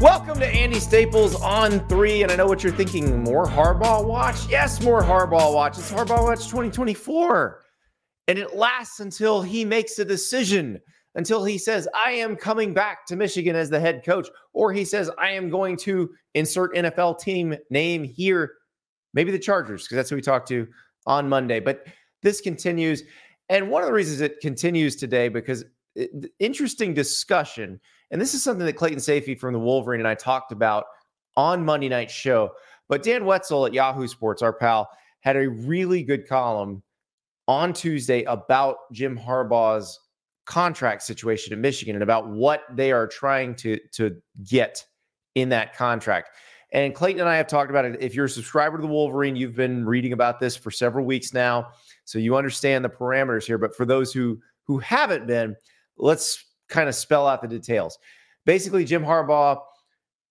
Welcome to Andy Staples on three. And I know what you're thinking more Harbaugh watch? Yes, more Harbaugh watch. It's Harbaugh watch 2024. And it lasts until he makes a decision, until he says, I am coming back to Michigan as the head coach, or he says, I am going to insert NFL team name here, maybe the Chargers, because that's who we talked to on Monday. But this continues. And one of the reasons it continues today, because it, interesting discussion and this is something that Clayton Sayfie from the Wolverine and I talked about on Monday night show. But Dan Wetzel at Yahoo Sports, our pal, had a really good column on Tuesday about Jim Harbaugh's contract situation in Michigan and about what they are trying to, to get in that contract. And Clayton and I have talked about it. If you're a subscriber to the Wolverine, you've been reading about this for several weeks now. So you understand the parameters here. But for those who who haven't been, let's kind of spell out the details. Basically, Jim Harbaugh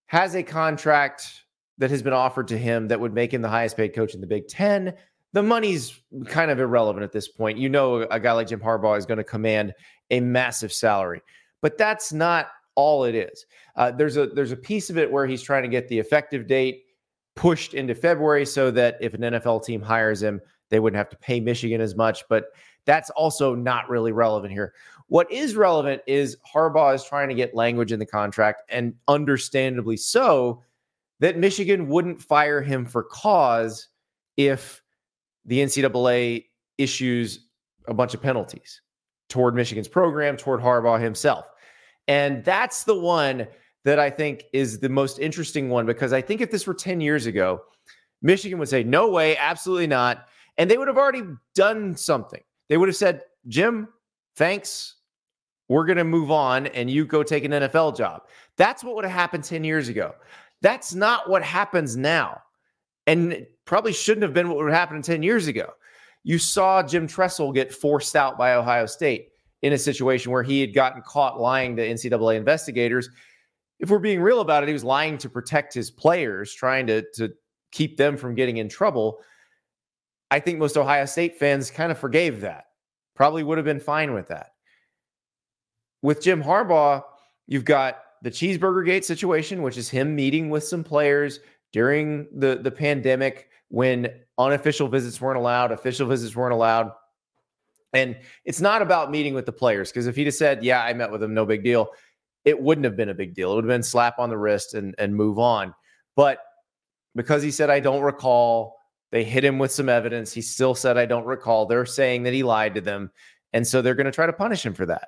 has a contract that has been offered to him that would make him the highest paid coach in the Big Ten. The money's kind of irrelevant at this point. You know, a guy like Jim Harbaugh is going to command a massive salary, but that's not all it is. Uh, there's a there's a piece of it where he's trying to get the effective date pushed into February so that if an NFL team hires him, they wouldn't have to pay Michigan as much. But that's also not really relevant here. What is relevant is Harbaugh is trying to get language in the contract, and understandably so, that Michigan wouldn't fire him for cause if the NCAA issues a bunch of penalties toward Michigan's program, toward Harbaugh himself. And that's the one that I think is the most interesting one because I think if this were 10 years ago, Michigan would say, no way, absolutely not. And they would have already done something. They would have said, Jim, thanks. We're going to move on and you go take an NFL job. That's what would have happened 10 years ago. That's not what happens now. And probably shouldn't have been what would happen 10 years ago. You saw Jim Tressel get forced out by Ohio State in a situation where he had gotten caught lying to NCAA investigators. If we're being real about it, he was lying to protect his players, trying to, to keep them from getting in trouble. I think most Ohio State fans kind of forgave that. Probably would have been fine with that. With Jim Harbaugh, you've got the cheeseburger gate situation, which is him meeting with some players during the, the pandemic when unofficial visits weren't allowed, official visits weren't allowed. And it's not about meeting with the players because if he'd have said, Yeah, I met with them, no big deal, it wouldn't have been a big deal. It would have been slap on the wrist and, and move on. But because he said, I don't recall, they hit him with some evidence. He still said, I don't recall. They're saying that he lied to them. And so they're going to try to punish him for that.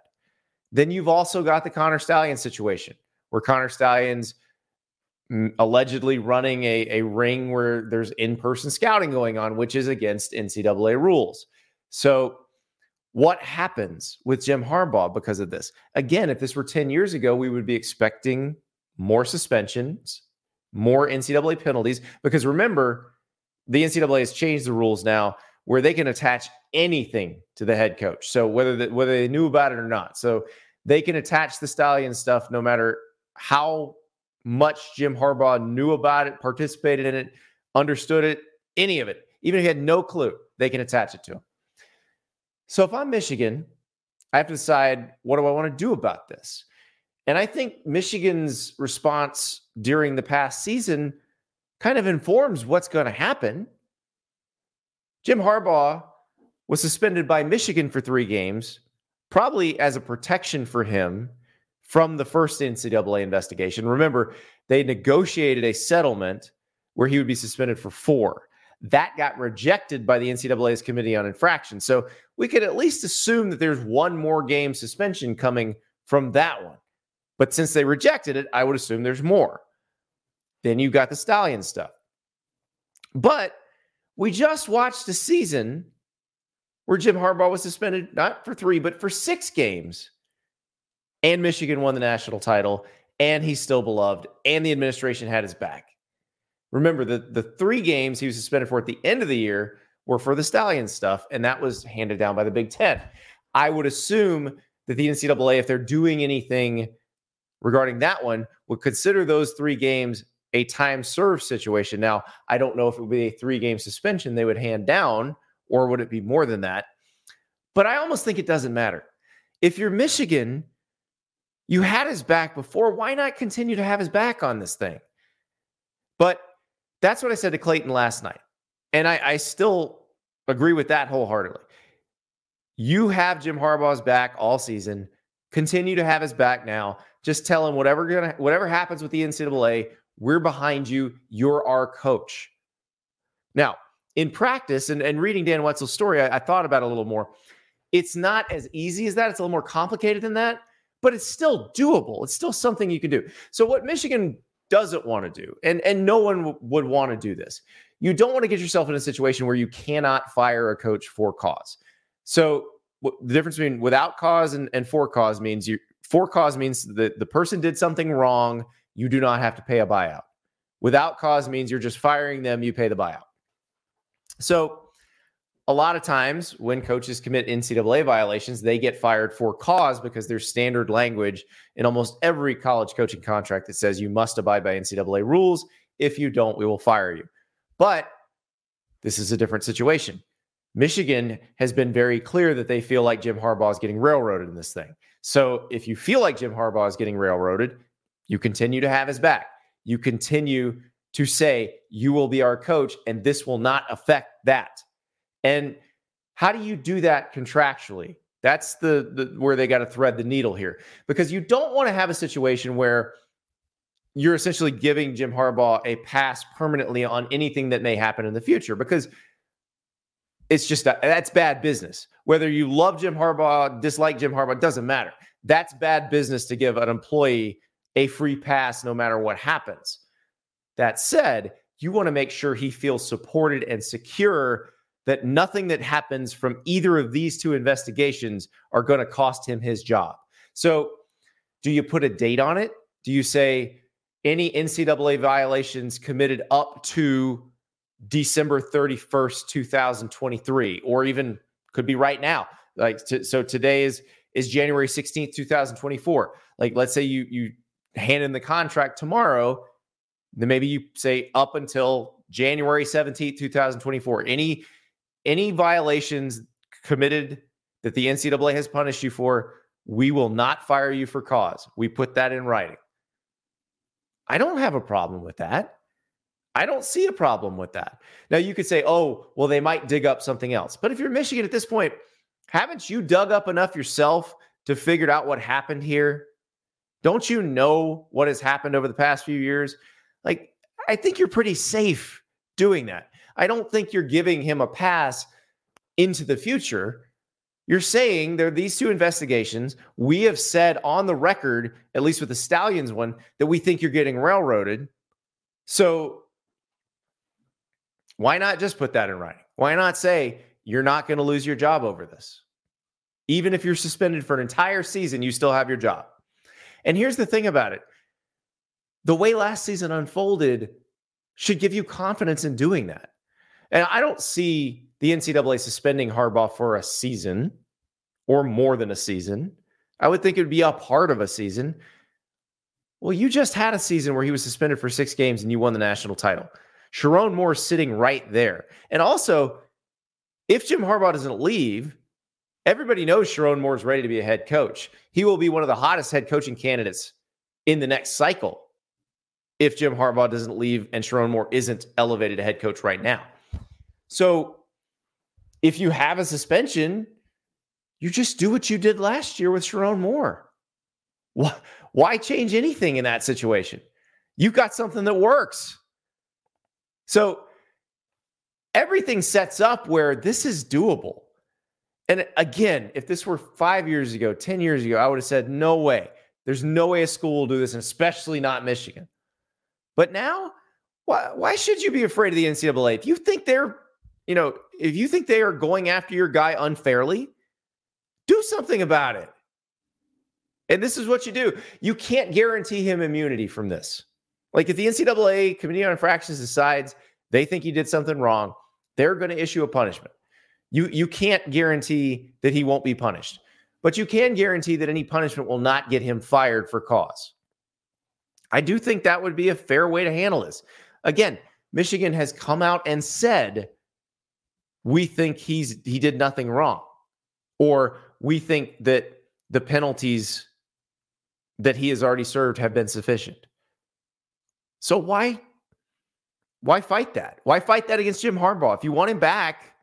Then you've also got the Connor Stallion situation where Connor Stalions mm, allegedly running a, a ring where there's in person scouting going on, which is against NCAA rules. So, what happens with Jim Harbaugh because of this? Again, if this were 10 years ago, we would be expecting more suspensions, more NCAA penalties. Because remember, the NCAA has changed the rules now where they can attach anything to the head coach. So whether the, whether they knew about it or not, so they can attach the stallion stuff no matter how much Jim Harbaugh knew about it, participated in it, understood it, any of it. Even if he had no clue, they can attach it to him. So if I'm Michigan, I have to decide what do I want to do about this. And I think Michigan's response during the past season kind of informs what's going to happen. Jim Harbaugh was suspended by Michigan for three games, probably as a protection for him from the first NCAA investigation. Remember, they negotiated a settlement where he would be suspended for four. That got rejected by the NCAA's Committee on Infractions. So we could at least assume that there's one more game suspension coming from that one. But since they rejected it, I would assume there's more. Then you got the Stallion stuff. But we just watched a season where Jim Harbaugh was suspended not for three, but for six games. And Michigan won the national title. and he's still beloved, and the administration had his back. Remember, the, the three games he was suspended for at the end of the year were for the Stallion stuff, and that was handed down by the Big Ten. I would assume that the NCAA, if they're doing anything regarding that one, would consider those three games a time served situation. Now, I don't know if it would be a three game suspension they would hand down, or would it be more than that? But I almost think it doesn't matter. If you're Michigan, you had his back before. Why not continue to have his back on this thing? But that's what I said to Clayton last night. And I, I still agree with that wholeheartedly. You have Jim Harbaugh's back all season. Continue to have his back now. Just tell him whatever gonna whatever happens with the NCAA, we're behind you. You're our coach. Now, in practice, and, and reading Dan Wetzel's story, I, I thought about it a little more. It's not as easy as that. It's a little more complicated than that, but it's still doable. It's still something you can do. So, what Michigan doesn't want to do, and, and no one w- would want to do this, you don't want to get yourself in a situation where you cannot fire a coach for cause. So, w- the difference between without cause and, and for cause means you for cause means that the person did something wrong, you do not have to pay a buyout. Without cause means you're just firing them, you pay the buyout. So, a lot of times when coaches commit NCAA violations, they get fired for cause because there's standard language in almost every college coaching contract that says you must abide by NCAA rules. If you don't, we will fire you. But this is a different situation. Michigan has been very clear that they feel like Jim Harbaugh is getting railroaded in this thing. So if you feel like Jim Harbaugh is getting railroaded, you continue to have his back. You continue to say, you will be our coach, and this will not affect that. And how do you do that contractually? That's the, the where they got to thread the needle here because you don't want to have a situation where you're essentially giving Jim Harbaugh a pass permanently on anything that may happen in the future because it's just a, that's bad business. Whether you love Jim Harbaugh, dislike Jim Harbaugh, doesn't matter. That's bad business to give an employee a free pass no matter what happens. That said, you want to make sure he feels supported and secure that nothing that happens from either of these two investigations are going to cost him his job. So, do you put a date on it? Do you say any NCAA violations committed up to December 31st, 2023, or even could be right now? Like, to, so today is is January 16th, 2024. Like, let's say you you hand in the contract tomorrow, then maybe you say up until January 17th, 2024. Any any violations committed that the NCAA has punished you for, we will not fire you for cause. We put that in writing. I don't have a problem with that. I don't see a problem with that. Now, you could say, oh, well, they might dig up something else. But if you're Michigan at this point, haven't you dug up enough yourself to figure out what happened here? Don't you know what has happened over the past few years? Like, I think you're pretty safe doing that. I don't think you're giving him a pass into the future. You're saying there are these two investigations. We have said on the record, at least with the Stalions one, that we think you're getting railroaded. So why not just put that in writing? Why not say you're not going to lose your job over this? Even if you're suspended for an entire season, you still have your job. And here's the thing about it the way last season unfolded should give you confidence in doing that. And I don't see the NCAA suspending Harbaugh for a season or more than a season. I would think it would be a part of a season. Well, you just had a season where he was suspended for six games and you won the national title. Sherrone Moore sitting right there. And also, if Jim Harbaugh doesn't leave, everybody knows Moore is ready to be a head coach. He will be one of the hottest head coaching candidates in the next cycle if Jim Harbaugh doesn't leave and Sherrone Moore isn't elevated to head coach right now. So if you have a suspension, you just do what you did last year with Sherrone Moore. Why change anything in that situation? You've got something that works. So everything sets up where this is doable. And again, if this were five years ago, 10 years ago, I would have said, no way. There's no way a school will do this, and especially not Michigan. But now, why, why should you be afraid of the NCAA? If you think they're you know, if you think they are going after your guy unfairly, do something about it. And this is what you do. You can't guarantee him immunity from this. Like if the NCAA Committee on Infractions decides they think he did something wrong, they're going to issue a punishment. You you can't guarantee that he won't be punished, but you can guarantee that any punishment will not get him fired for cause. I do think that would be a fair way to handle this. Again, Michigan has come out and said we think he's he did nothing wrong or we think that the penalties that he has already served have been sufficient. So why why fight that? Why fight that against Jim Harbaugh? If you want him back,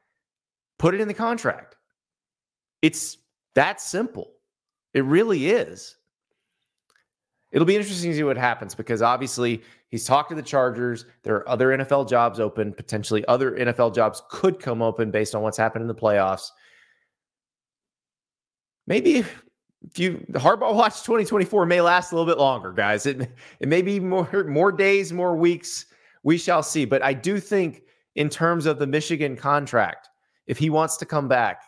put it in the contract. It's that simple. It really is. It'll be interesting to see what happens because obviously he's talked to the Chargers. There are other NFL jobs open. Potentially, other NFL jobs could come open based on what's happened in the playoffs. Maybe if you Harbaugh Watch 2024 may last a little bit longer, guys. It it may be more more days, more weeks. We shall see. But I do think in terms of the Michigan contract, if he wants to come back,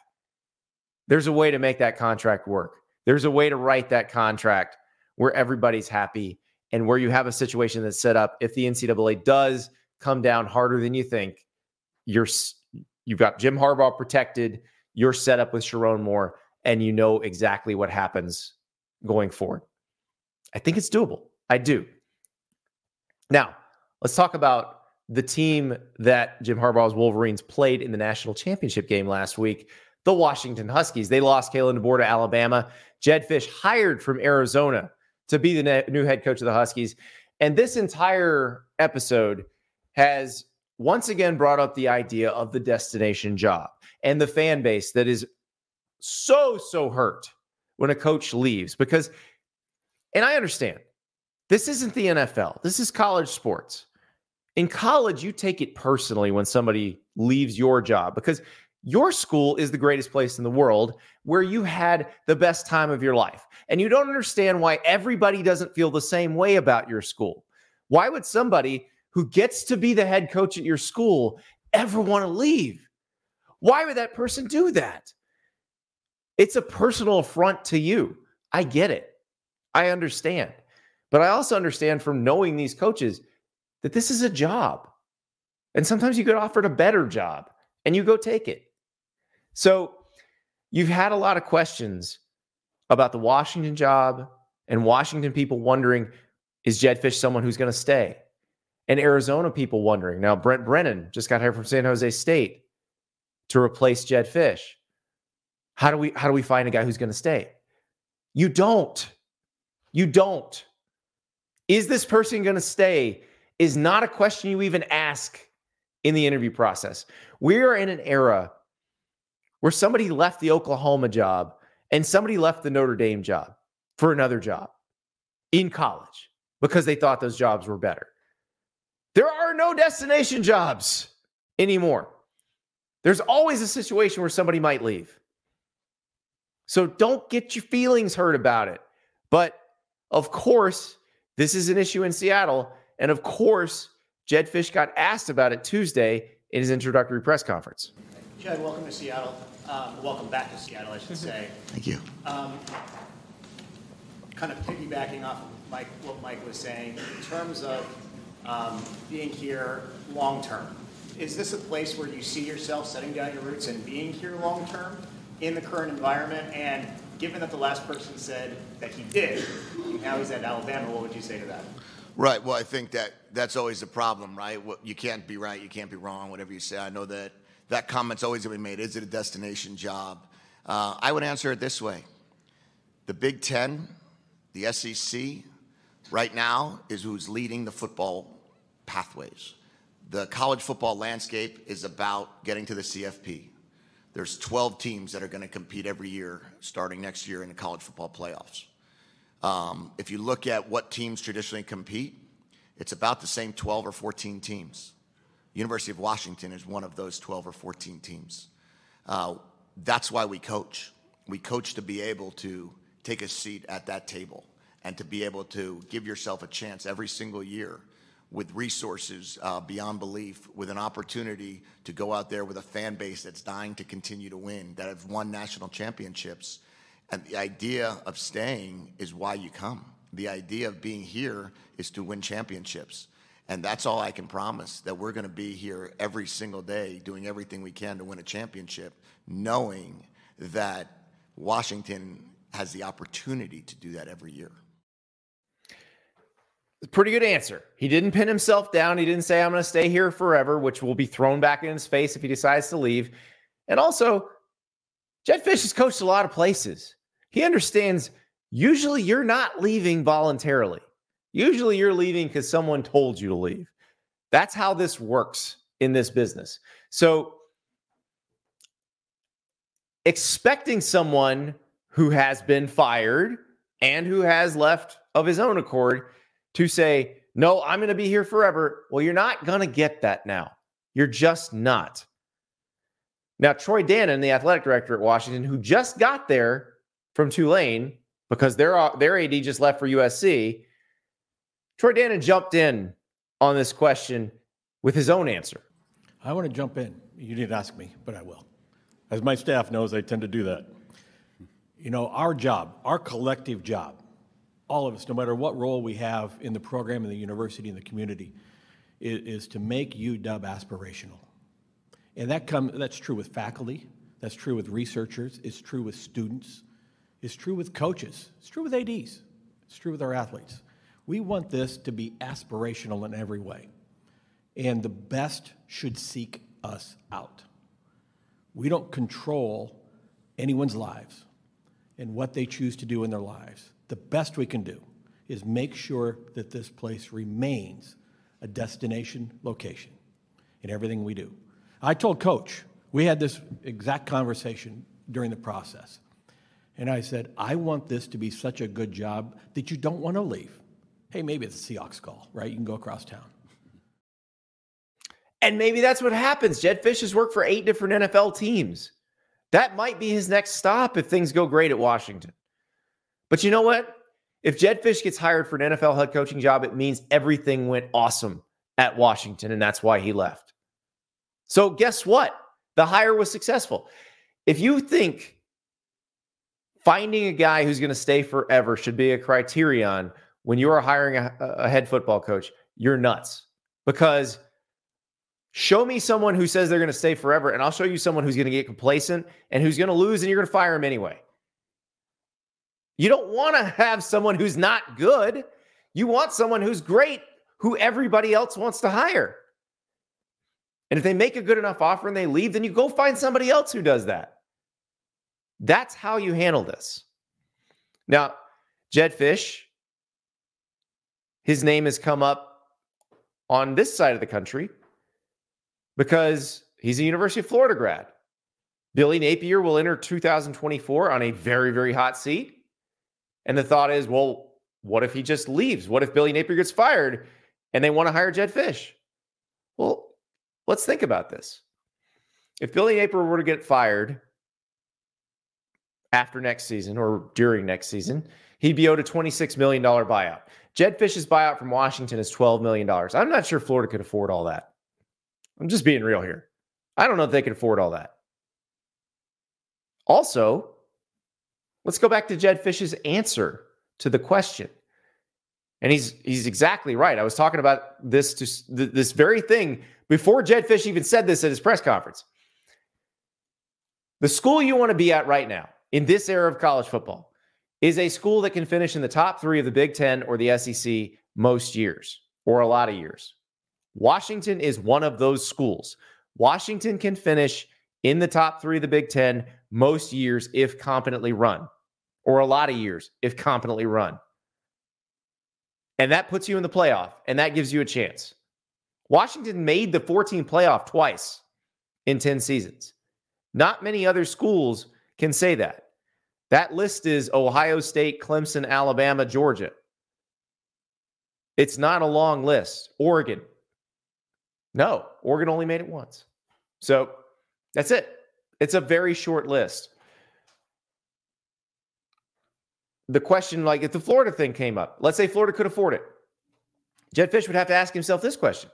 there's a way to make that contract work. There's a way to write that contract where everybody's happy and where you have a situation that's set up. If the NCAA does come down harder than you think, you're you've got Jim Harbaugh protected. You're set up with Sherrone Moore and you know exactly what happens going forward. I think it's doable. I do. Now, let's talk about the team that Jim Harbaugh's Wolverines played in the national championship game last week, the Washington Huskies. They lost Kalen DeBoer to Alabama. Jedd Fisch hired from Arizona to be the new head coach of the Huskies. And this entire episode has once again brought up the idea of the destination job and the fan base that is so, so hurt when a coach leaves because, and I understand this isn't the NFL, this is college sports. In college, you take it personally when somebody leaves your job because your school is the greatest place in the world where you had the best time of your life. And you don't understand why everybody doesn't feel the same way about your school. Why would somebody who gets to be the head coach at your school ever want to leave? Why would that person do that? It's a personal affront to you. I get it. I understand. But I also understand from knowing these coaches that this is a job. And sometimes you get offered a better job and you go take it. So you've had a lot of questions about the Washington job and Washington people wondering is Jedd Fisch someone who's going to stay? And Arizona people wondering. Now, Brent Brennan just got hired from San Jose State to replace Jedd Fisch. How do we how do we find a guy who's going to stay? You don't. You don't. Is this person going to stay? Is not a question you even ask in the interview process. We are in an era where somebody left the Oklahoma job and somebody left the Notre Dame job for another job in college because they thought those jobs were better. There are no destination jobs anymore. There's always a situation where somebody might leave. So don't get your feelings hurt about it. But of course, this is an issue in Seattle. And of course, Jedd Fisch got asked about it Tuesday in his introductory press conference. Jed, welcome to Seattle. Um, welcome back to Seattle, I should say. Thank you. Um, kind of piggybacking off of Mike, what Mike was saying, in terms of um, being here long term, is this a place where you see yourself setting down your roots and being here long term? in the current environment? And given that the last person said that he did, now he's at Alabama, what would you say to that? Right. Well, I think that that's always the problem, right? You can't be right, you can't be wrong, whatever you say. I know that that comment's always going to be made. Is it a destination job? Uh, I would answer it this way: the Big Ten, the SEC, right now is who's leading the football pathways. The college football landscape is about getting to the CFP. There's 12 teams that are going to compete every year starting next year in the college football playoffs. Um, if you look at what teams traditionally compete, it's about the same 12 or 14 teams. University of Washington is one of those 12 or 14 teams. Uh, that's why we coach. We coach to be able to take a seat at that table and to be able to give yourself a chance every single year with resources uh, beyond belief, with an opportunity to go out there with a fan base that's dying to continue to win, that have won national championships, And the idea of staying is why you come. The idea of being here is to win championships. And that's all I can promise that we're going to be here every single day doing everything we can to win a championship, knowing that Washington has the opportunity to do that every year. Pretty good answer. He didn't pin himself down. He didn't say, I'm going to stay here forever, which will be thrown back in his face if he decides to leave. And also, Jedd Fisch has coached a lot of places. He understands usually you're not leaving voluntarily. Usually you're leaving because someone told you to leave. That's how this works in this business. So, expecting someone who has been fired and who has left of his own accord to say, No, I'm going to be here forever. Well, you're not going to get that now. You're just not. Now, Troy Dannen, the athletic director at Washington, who just got there from Tulane because their, uh, their AD just left for USC, Troy Dannen jumped in on this question with his own answer. I want to jump in. You didn't ask me, but I will. As my staff knows, I tend to do that. You know, our job, our collective job, all of us, no matter what role we have in the program, in the university, in the community, is, is to make UW aspirational. And that come, that's true with faculty, that's true with researchers, it's true with students, it's true with coaches, it's true with ADs, it's true with our athletes. We want this to be aspirational in every way. And the best should seek us out. We don't control anyone's lives and what they choose to do in their lives. The best we can do is make sure that this place remains a destination location in everything we do. I told Coach, we had this exact conversation during the process. And I said, I want this to be such a good job that you don't want to leave. Hey, maybe it's a Seahawks call, right? You can go across town. And maybe that's what happens. Jedd Fisch has worked for eight different NFL teams. That might be his next stop if things go great at Washington. But you know what? If Jedd Fisch gets hired for an NFL head coaching job, it means everything went awesome at Washington, and that's why he left. So, guess what? The hire was successful. If you think finding a guy who's going to stay forever should be a criterion when you are hiring a, a, head football coach, you're nuts. Because show me someone who says they're going to stay forever, and I'll show you someone who's going to get complacent and who's going to lose, and you're going to fire him anyway. You don't want to have someone who's not good. You want someone who's great, who everybody else wants to hire. And if they make a good enough offer and they leave, then you go find somebody else who does that. That's how you handle this. Now, Jedd Fisch, his name has come up on this side of the country because he's a University of Florida grad. Billy Napier will enter 2024 on a very, very hot seat. And the thought is, well, what if he just leaves? What if Billy Napier gets fired and they want to hire Jedd Fisch? Well, let's think about this. If Billy Napier were to get fired after next season or during next season, he'd be owed a $26 million buyout. Jedd Fisch's buyout from Washington is $12 million. I'm not sure Florida could afford all that. I'm just being real here. I don't know if they could afford all that. Also, let's go back to Jedd Fisch's answer to the question. And he's he's exactly right. I was talking about this to this very thing before Jedd Fisch even said this at his press conference. The school you want to be at right now in this era of college football is a school that can finish in the top three of the Big Ten or the SEC most years or a lot of years. Washington is one of those schools. Washington can finish in the top three of the Big Ten most years if competently run, or a lot of years if competently run. And that puts you in the playoff, and that gives you a chance. Washington made the 14 playoff twice in 10 seasons. Not many other schools can say that. That list is Ohio State, Clemson, Alabama, Georgia. It's not a long list. Oregon, no, Oregon only made it once. So that's it. It's a very short list. The question, like if the Florida thing came up, let's say Florida could afford it. Jedd Fisch would have to ask himself this question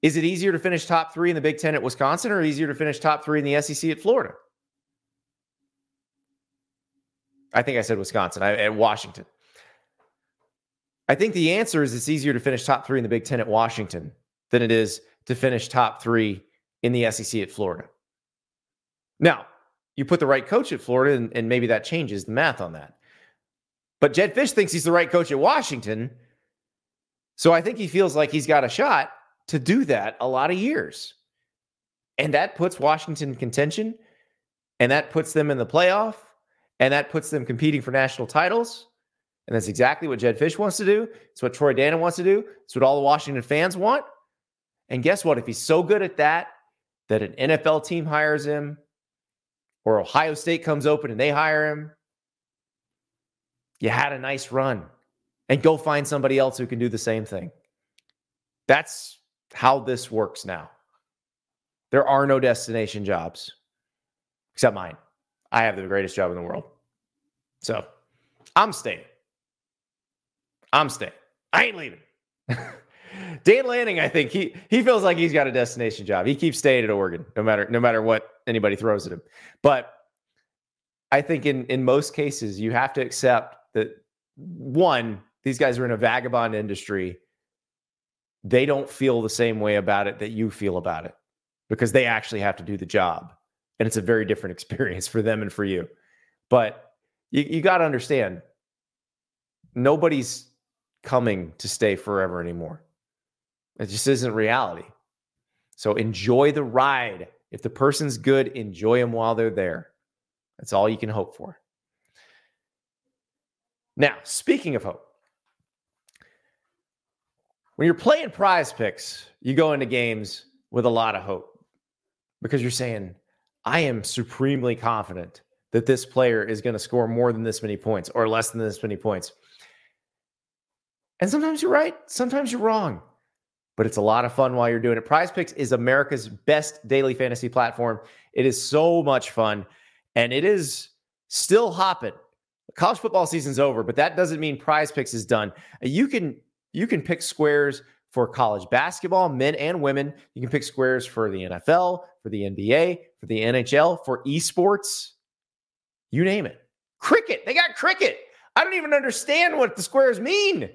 Is it easier to finish top three in the Big Ten at Wisconsin or easier to finish top three in the SEC at Florida? I think I said Wisconsin, I, at Washington. I think the answer is it's easier to finish top three in the Big Ten at Washington than it is to finish top three in the SEC at Florida. Now, you put the right coach at Florida, and, and maybe that changes the math on that. But Jedd Fisch thinks he's the right coach at Washington. So I think he feels like he's got a shot to do that a lot of years. And that puts Washington in contention, and that puts them in the playoff, and that puts them competing for national titles. And that's exactly what Jedd Fisch wants to do. It's what Troy Dannen wants to do. It's what all the Washington fans want. And guess what? If he's so good at that, that an NFL team hires him, or Ohio State comes open and they hire him, you had a nice run. And go find somebody else who can do the same thing. That's how this works now. There are no destination jobs except mine. I have the greatest job in the world. So I'm staying. I'm staying. I ain't leaving. Dan Lanning, I think he he feels like he's got a destination job. He keeps staying at Oregon, no matter no matter what anybody throws at him. But I think in in most cases, you have to accept that one, these guys are in a vagabond industry. They don't feel the same way about it that you feel about it because they actually have to do the job. And it's a very different experience for them and for you. But you, you got to understand nobody's coming to stay forever anymore. It just isn't reality. So enjoy the ride. If the person's good, enjoy them while they're there. That's all you can hope for. Now, speaking of hope, when you're playing PrizePicks, you go into games with a lot of hope because you're saying, I am supremely confident that this player is going to score more than this many points or less than this many points. And sometimes you're right, sometimes you're wrong, but it's a lot of fun while you're doing it. PrizePicks is America's best daily fantasy platform. It is so much fun and it is still hopping. College football season's over, but that doesn't mean PrizePicks is done. You can you can pick squares for college basketball, men and women. You can pick squares for the NFL, for the NBA, for the NHL, for esports. You name it. Cricket. They got cricket. I don't even understand what the squares mean.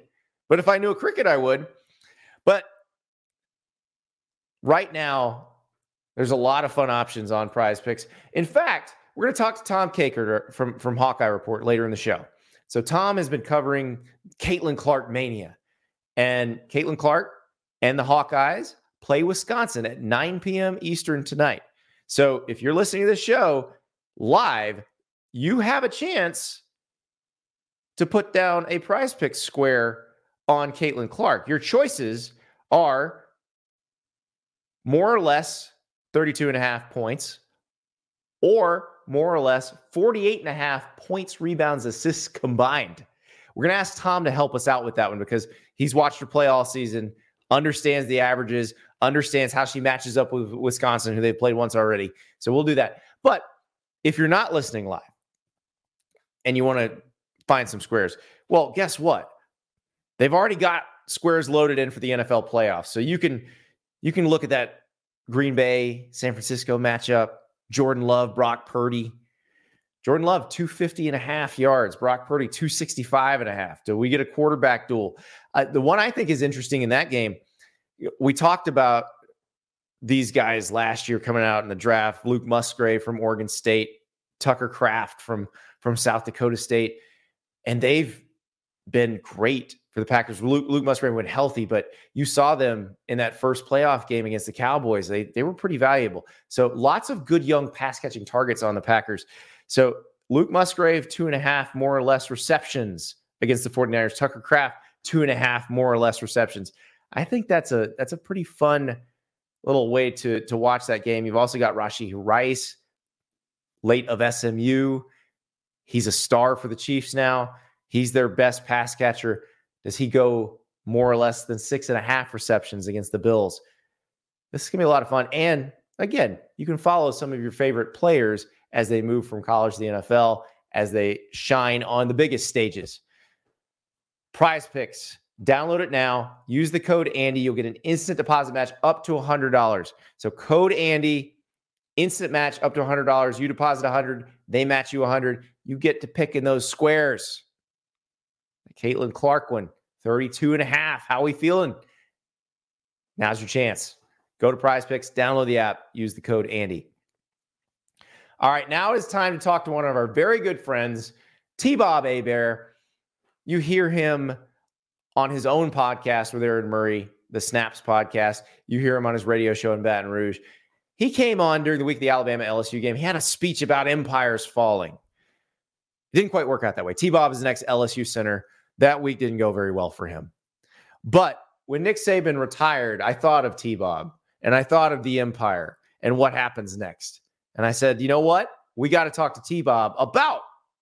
But if I knew a cricket, I would. But right now, there's a lot of fun options on PrizePicks. In fact, we're going to talk to Tom Kakert from, from Hawkeye Report later in the show. So, Tom has been covering Caitlin Clark Mania. And Caitlin Clark and the Hawkeyes play Wisconsin at 9 p.m. Eastern tonight. So, if you're listening to this show live, you have a chance to put down a prize pick square on Caitlin Clark. Your choices are more or less 32 and a half points or more or less 48 and a half points, rebounds, assists combined. We're going to ask Tom to help us out with that one because he's watched her play all season, understands the averages, understands how she matches up with Wisconsin, who they've played once already. So we'll do that. But if you're not listening live and you want to find some squares, well, guess what? They've already got squares loaded in for the NFL playoffs. So you can you can look at that Green Bay San Francisco matchup, Jordan Love, Brock Purdy. Jordan Love 250 and a half yards, Brock Purdy 265 and a half. Do we get a quarterback duel? Uh, the one I think is interesting in that game, we talked about these guys last year coming out in the draft, Luke Musgrave from Oregon State, Tucker Kraft from from South Dakota State, and they've been great for the Packers. Luke, Luke Musgrave went healthy, but you saw them in that first playoff game against the Cowboys. They they were pretty valuable. So lots of good young pass catching targets on the Packers. So Luke Musgrave, two and a half more or less receptions against the 49ers. Tucker Kraft, two and a half more or less receptions. I think that's a that's a pretty fun little way to to watch that game. You've also got Rashee Rice, late of SMU. He's a star for the Chiefs now. He's their best pass catcher. Does he go more or less than six and a half receptions against the Bills? This is to be a lot of fun. And again, you can follow some of your favorite players as they move from college to the NFL, as they shine on the biggest stages. PrizePicks. Download it now. Use the code Andy. You'll get an instant deposit match up to $100. So, code Andy, instant match up to $100. You deposit 100 they match you 100 you get to pick in those squares. Caitlin Clark 32 and a half. How we feeling? Now's your chance. Go to PrizePicks, download the app, use the code Andy. All right, now it's time to talk to one of our very good friends, T Bob Hebert. You hear him on his own podcast with Aaron Murray, the Snaps podcast. You hear him on his radio show in Baton Rouge. He came on during the week of the Alabama LSU game. He had a speech about empires falling. It didn't quite work out that way. T Bob is the next LSU center. That week didn't go very well for him. But when Nick Saban retired, I thought of T Bob and I thought of the empire and what happens next. And I said, you know what? We got to talk to T Bob about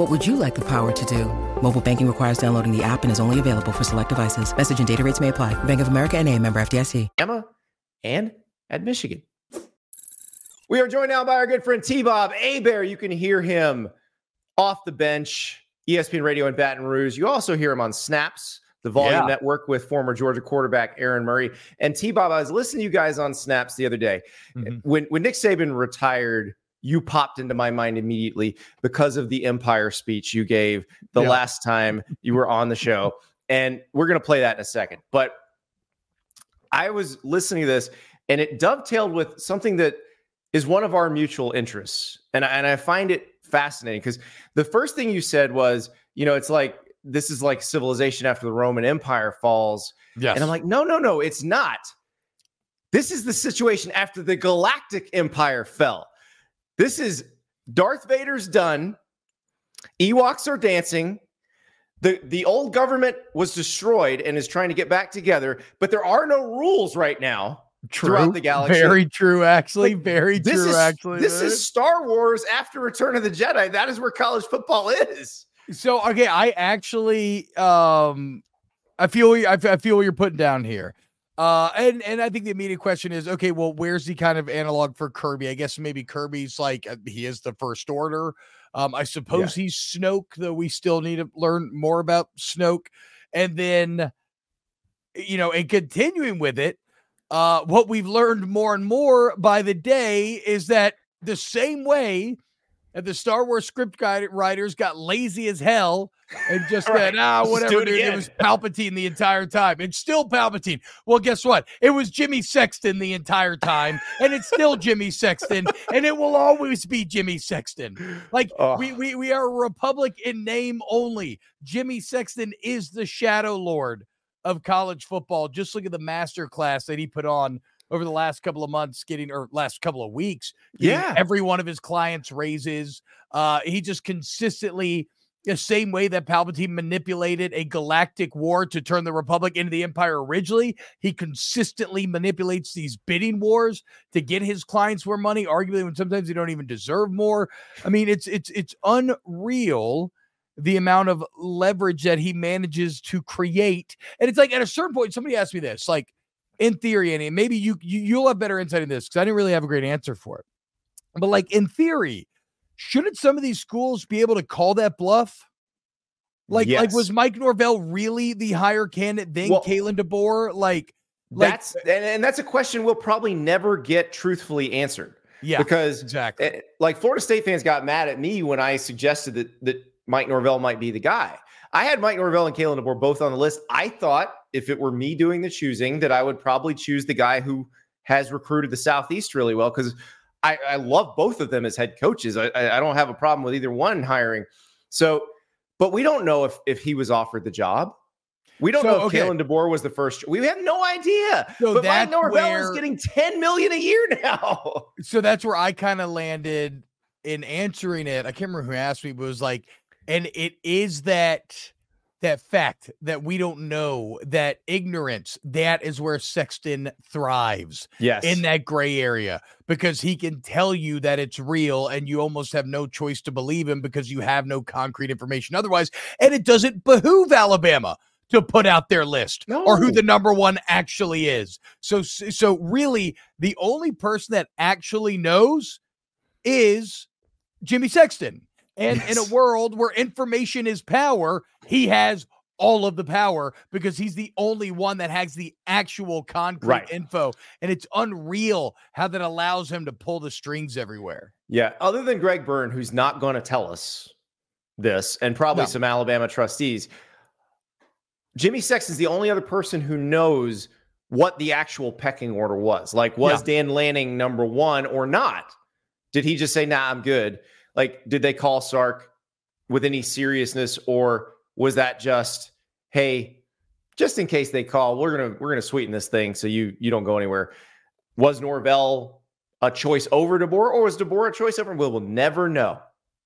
What would you like the power to do? Mobile banking requires downloading the app and is only available for select devices. Message and data rates may apply. Bank of America and a member FDIC. Emma and at Michigan. We are joined now by our good friend T-Bob Hebert. You can hear him off the bench, ESPN Radio in Baton Rouge. You also hear him on Snaps, the Volume yeah. Network with former Georgia quarterback Aaron Murray. And T-Bob, I was listening to you guys on Snaps the other day. Mm-hmm. When, when Nick Saban retired – you popped into my mind immediately because of the Empire speech you gave the yeah. last time you were on the show. And we're going to play that in a second. But I was listening to this and it dovetailed with something that is one of our mutual interests. And, and I find it fascinating because the first thing you said was, you know, it's like this is like civilization after the Roman Empire falls. Yes. And I'm like, no, no, no, it's not. This is the situation after the Galactic Empire fell. This is Darth Vader's done. Ewoks are dancing. The, the old government was destroyed and is trying to get back together, but there are no rules right now true. throughout the galaxy. Very true, actually. Like, Very true, is, actually. This is Star Wars after Return of the Jedi. That is where college football is. So, okay, I actually, um, I feel I feel what you're putting down here. Uh, and and I think the immediate question is, okay, well, where's the kind of analog for Kirby? I guess maybe Kirby's like uh, he is the first order. Um, I suppose yeah. he's Snoke, though we still need to learn more about Snoke. And then, you know, and continuing with it, uh, what we've learned more and more by the day is that the same way and the Star Wars script guide writers got lazy as hell and just said, ah, whatever, dude. It, it was Palpatine the entire time. It's still Palpatine. Well, guess what? It was Jimmy Sexton the entire time, and it's still Jimmy Sexton, and it will always be Jimmy Sexton. Like oh. we, we we are a republic in name only. Jimmy Sexton is the shadow lord of college football. Just look at the master class that he put on over the last couple of months, getting or last couple of weeks. Yeah, every one of his clients raises. Uh, he just consistently the same way that Palpatine manipulated a galactic war to turn the Republic into the Empire originally, he consistently manipulates these bidding wars to get his clients more money, arguably when sometimes they don't even deserve more. I mean, it's it's it's unreal the amount of leverage that he manages to create. And it's like at a certain point, somebody asked me this, like, in theory, and maybe you, you you'll have better insight in this because I didn't really have a great answer for it. But like in theory, shouldn't some of these schools be able to call that bluff? Like, yes. like was Mike Norvell really the higher candidate than well, Kalen DeBoer? Like, like that's and, and that's a question we'll probably never get truthfully answered. Yeah, because exactly eh, like Florida State fans got mad at me when I suggested that that Mike Norvell might be the guy. I had Mike Norvell and Kalen DeBoer both on the list. I thought if it were me doing the choosing, that I would probably choose the guy who has recruited the Southeast really well because I, I, love both of them as head coaches. I, I don't have a problem with either one hiring. So, but we don't know if if he was offered the job. We don't so, know if okay. Kalen DeBoer was the first. We have no idea. So but Mike Norvell is getting 10 million a year now. So that's where I kind of landed in answering it. I can't remember who asked me, but it was like, and it is that that fact that we don't know that ignorance that is where sexton thrives yes in that gray area because he can tell you that it's real and you almost have no choice to believe him because you have no concrete information otherwise and it doesn't behoove alabama to put out their list or who the number one actually is. So so really the only person that actually knows is Jimmy Sexton. And in a world where information is power, he has all of the power because he's the only one that has the actual concrete Right. info. And it's unreal how that allows him to pull the strings everywhere. Yeah, other than Greg Byrne, who's not going to tell us this, and probably No. some Alabama trustees, Jimmy Sexton's the only other person who knows what the actual pecking order was. Like, was Dan Lanning number one or not? Did he just say, nah, I'm good? Like, did they call Sark with any seriousness, or was that just, hey, just in case they call, we're gonna we're gonna sweeten this thing so you you don't go anywhere. Was Norvell a choice over DeBoer, or was DeBoer a choice over? We'll, we'll never know.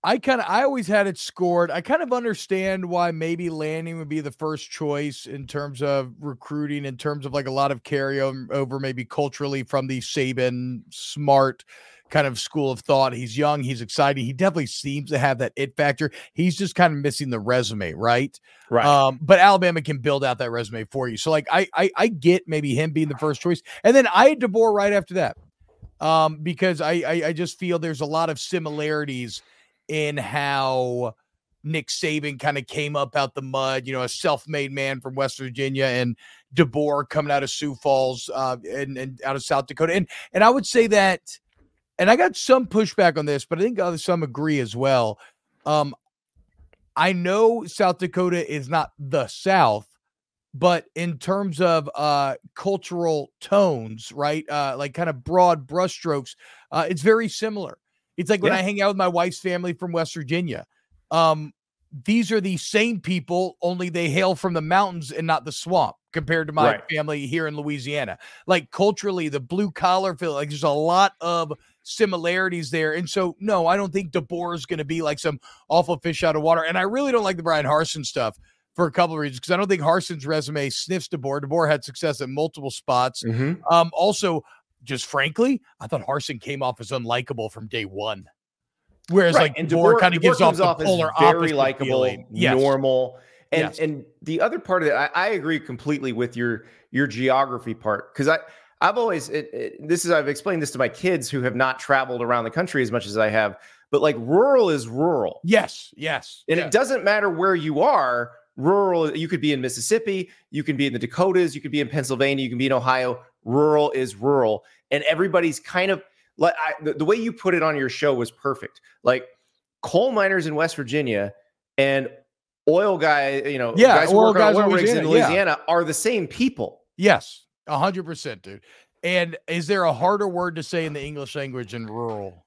I kind of I always had it scored. I kind of understand why maybe Lanning would be the first choice in terms of recruiting, in terms of like a lot of carryover over maybe culturally from the Saban smart kind of school of thought. He's young, he's excited. He definitely seems to have that it factor. He's just kind of missing the resume, right? Right. Um, but Alabama can build out that resume for you. So like I I, I get maybe him being the first choice, and then I had DeBoer right after that, um, because I, I I just feel there's a lot of similarities in how Nick Saban kind of came up out the mud, you know, a self-made man from West Virginia, and DeBoer coming out of Sioux Falls uh, and and out of South Dakota, and and I would say that, and I got some pushback on this, but I think some agree as well. Um, I know South Dakota is not the South, but in terms of uh cultural tones, right? Uh like kind of broad brushstrokes, uh it's very similar. It's like when Yeah. I hang out with my wife's family from West Virginia. Um these are the same people, only they hail from the mountains and not the swamp compared to my Right. family here in Louisiana. Like culturally, the blue collar feel like there's a lot of similarities there. And so, no, I don't think DeBoer is going to be like some awful fish out of water. And I really don't like the Brian Harsin stuff for a couple of reasons because I don't think Harsin's resume sniffs DeBoer. DeBoer had success at multiple spots. Mhm. Um, also, just frankly, I thought Harsin came off as unlikable from day one. Whereas, Right, like, and DeBoer, DeBoer kind of gives off the off polar very opposite likable. Yes. normal, and Yes. and the other part of it, I, I agree completely with your your geography part because I I've always it, it- this is I've explained this to my kids who have not traveled around the country as much as I have, but like rural is rural, Yes, yes. and yeah. it doesn't matter where you are. Rural, you could be in Mississippi, you can be in the Dakotas, you could be in Pennsylvania, you can be in Ohio. Rural is rural, and everybody's kind of like I, the, the way you put it on your show was perfect. Like coal miners in West Virginia and oil guy, you know, Yeah, guys who oil work on guys in oil rigs in Louisiana, yeah. Louisiana are the same people. Yes, a hundred percent, dude. And is there a harder word to say in the English language than rural?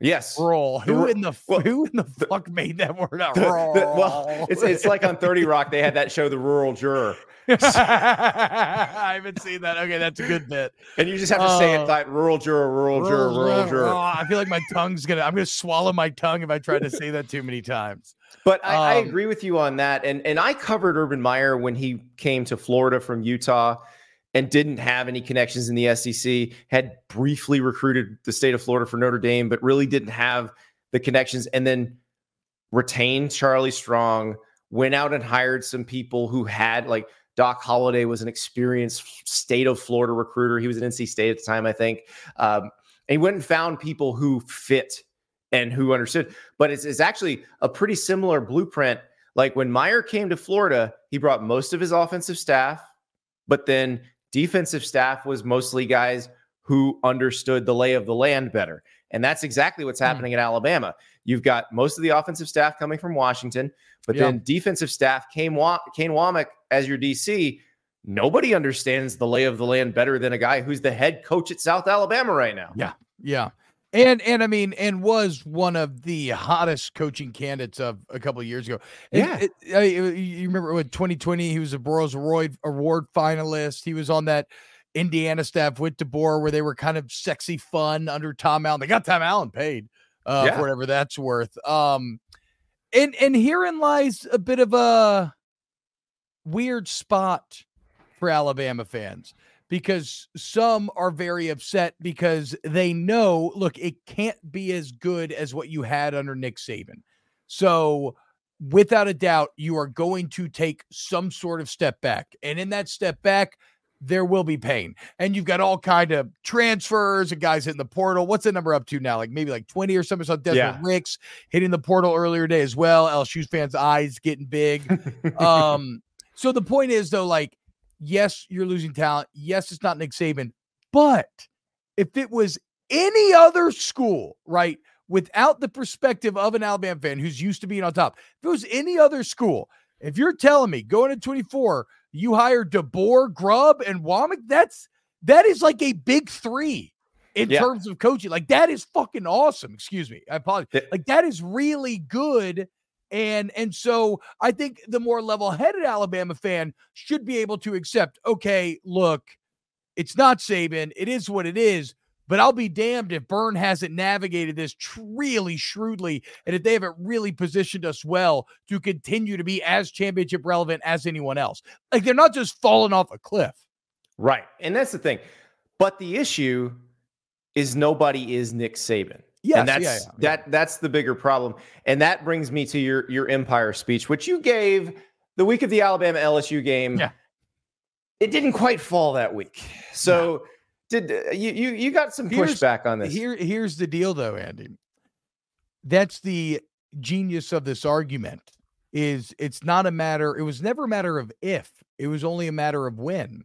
Yes. Rural. Who ru- in the well, who in the fuck made that word out? The- the- well, it's it's like on 30 Rock, they had that show, The Rural Juror. I haven't seen that. Okay, that's a good bit. And you just have to say Uh, it like rural juror, rural juror, rural juror. Oh, I feel like my tongue's gonna. I'm gonna swallow my tongue if I try to say that too many times. But I, I Um, agree with you on that. And and I covered Urban Meyer when he came to Florida from Utah and didn't have any connections in the SEC, had briefly recruited the state of Florida for Notre Dame, but really didn't have the connections, and then retained Charlie Strong, went out and hired some people who had like Doc Holliday was an experienced state of Florida recruiter. He was at NC State at the time, I think. Um, and he went and found people who fit and who understood. But it's, it's actually a pretty similar blueprint. Like when Meyer came to Florida, he brought most of his offensive staff, but then defensive staff was mostly guys who understood the lay of the land better. And that's exactly what's Hmm. happening at Alabama. You've got most of the offensive staff coming from Washington, but Yeah. then defensive staff, Kane, Wa- Kane Wommack as your DC. Nobody understands the lay of the land better than a guy who's the head coach at South Alabama right now. Yeah. Yeah. And and I mean, and was one of the hottest coaching candidates of a couple of years ago. Yeah. it- I- you remember when 2020 he was a Broyles Award Award finalist. He was on that Indiana staff with DeBoer where they were kind of sexy fun under Tom Allen. They got Tom Allen paid uh, Yeah. for whatever that's worth. Um, and and herein lies a bit of a weird spot for Alabama fans because some are very upset because they know, look, it can't be as good as what you had under Nick Saban. So without a doubt, you are going to take some sort of step back. And in that step back, there will be pain. And you've got all kind of transfers and guys hitting the portal. What's the number up to now? Like maybe like 20 or something. So Desmond yeah. Ricks hitting the portal earlier today as well. LSU fans' eyes getting big. um, so the point is though, like, yes, you're losing talent. Yes, it's not Nick Saban, but if it was any other school, right? Without the perspective of an Alabama fan who's used to being on top, if it was any other school, if you're telling me going to 24, you hire DeBoer, Grubb, and Wommack, that's that is like a big three in yeah. terms of coaching. Like that is fucking awesome. Excuse me. I apologize. Like that is really good. And and so I think the more level-headed Alabama fan should be able to accept, okay, look, it's not Saban. It is what it is. But I'll be damned if Byrne hasn't navigated this really shrewdly and if they haven't really positioned us well to continue to be as championship relevant as anyone else. Like they're not just falling off a cliff. Right. And that's the thing. But the issue is nobody is Nick Saban. Yes, and that's yeah, yeah, that that's the bigger problem. And that brings me to your your empire speech, which you gave the week of the Alabama LSU game. Yeah. It didn't quite fall that week. So did uh, you you you got some pushback on this? Here here's the deal though, Andy. That's the genius of this argument is it's not a matter it was never a matter of if, it was only a matter of when.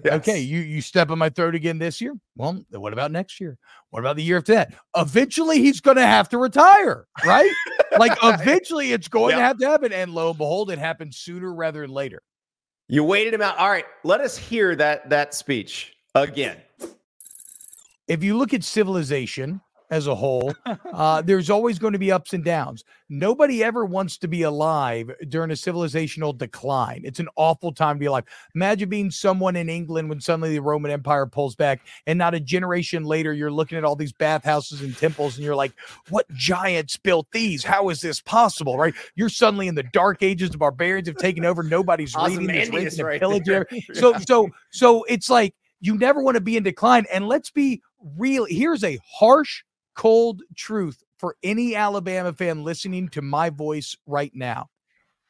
Yes. Okay, you you step on my throat again this year. Well, what about next year? What about the year after that? Eventually, he's going to have to retire, right? like eventually, it's going yep. to have to happen. And lo and behold, it happens sooner rather than later. You waited him out. All right, let us hear that that speech again if you look at civilization as a whole, uh, there's always going to be ups and downs. Nobody ever wants to be alive during a civilizational decline. It's an awful time to be alive. Imagine being someone in England when suddenly the Roman Empire pulls back, and not a generation later, you're looking at all these bathhouses and temples, and you're like, what giants built these? How is this possible? Right? You're suddenly in the dark ages, the barbarians have taken over. Nobody's reading, this, right pillage. So, so, so it's like, you never want to be in decline. And let's be real. Here's a harsh, cold truth for any Alabama fan listening to my voice right now.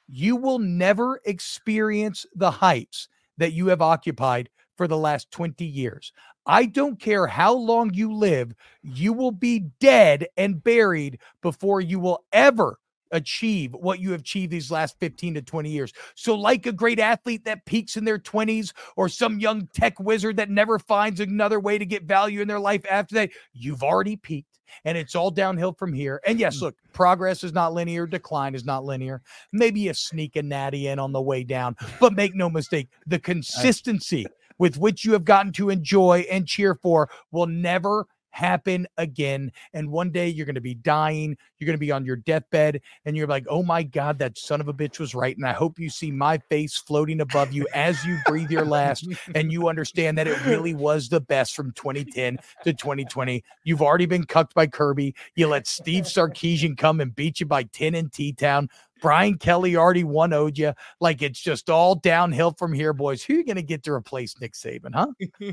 You will never experience the heights that you have occupied for the last 20 years. I don't care how long you live, you will be dead and buried before you will ever achieve what you have achieved these last 15 to 20 years. So, like a great athlete that peaks in their 20s or some young tech wizard that never finds another way to get value in their life after that, you've already peaked and it's all downhill from here. And yes, hmm. look, progress is not linear, decline is not linear. Maybe a sneak a natty in on the way down, but make no mistake, the consistency with which you have gotten to enjoy and cheer for will never happen again. And one day you're going to be dying. You're going to be on your deathbed and you're like, oh my God, that son of a bitch was right. And I hope you see my face floating above you as you breathe your last and you understand that it really was the best from 2010 to 2020. You've already been cucked by Kirby. You let Steve Sarkisian come and beat you by 10 in T Town. Brian Kelly already won owed you. Like it's just all downhill from here, boys. Who are you going to get to replace Nick Saban, huh? Who?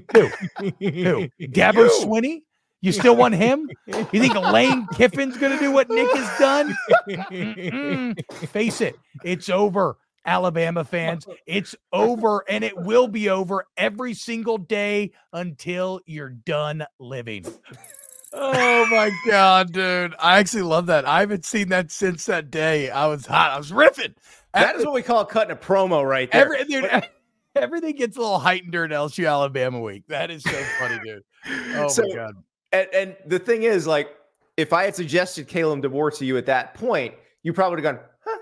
Who? Dabo Swinney? You still want him? You think Lane Kiffin's going to do what Nick has done? Face it, it's over. Alabama fans, it's over and it will be over every single day until you're done living. Oh my god, dude. I actually love that. I haven't seen that since that day. I was hot. I was riffing. That is what we call cutting a promo right there. Every, dude, everything gets a little heightened during LSU Alabama week. That is so funny, dude. Oh so, my god. And, and the thing is, like, if I had suggested Kalen DeBoer to you at that point, you probably would have gone, huh?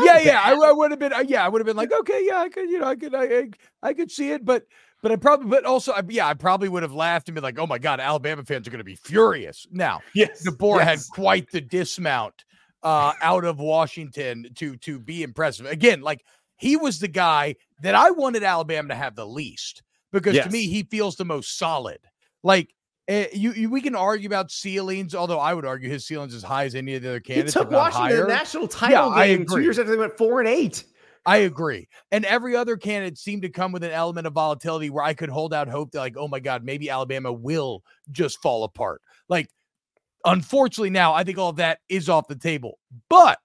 Yeah, yeah, I, I would have been, uh, yeah, I would have been like, okay, yeah, I could, you know, I could, I, I, I could see it, but, but I probably, but also, I, yeah, I probably would have laughed and been like, oh my god, Alabama fans are going to be furious. Now, yes, DeBoer yes. had quite the dismount uh, out of Washington to to be impressive. Again, like he was the guy that I wanted Alabama to have the least because yes. to me he feels the most solid. Like uh, you, you, we can argue about ceilings, although I would argue his ceilings as high as any of the other candidates. He took Washington the national title yeah, game two years after they went four and eight. I agree. And every other candidate seemed to come with an element of volatility where I could hold out hope that, like, oh my God, maybe Alabama will just fall apart. Like, unfortunately, now I think all of that is off the table. But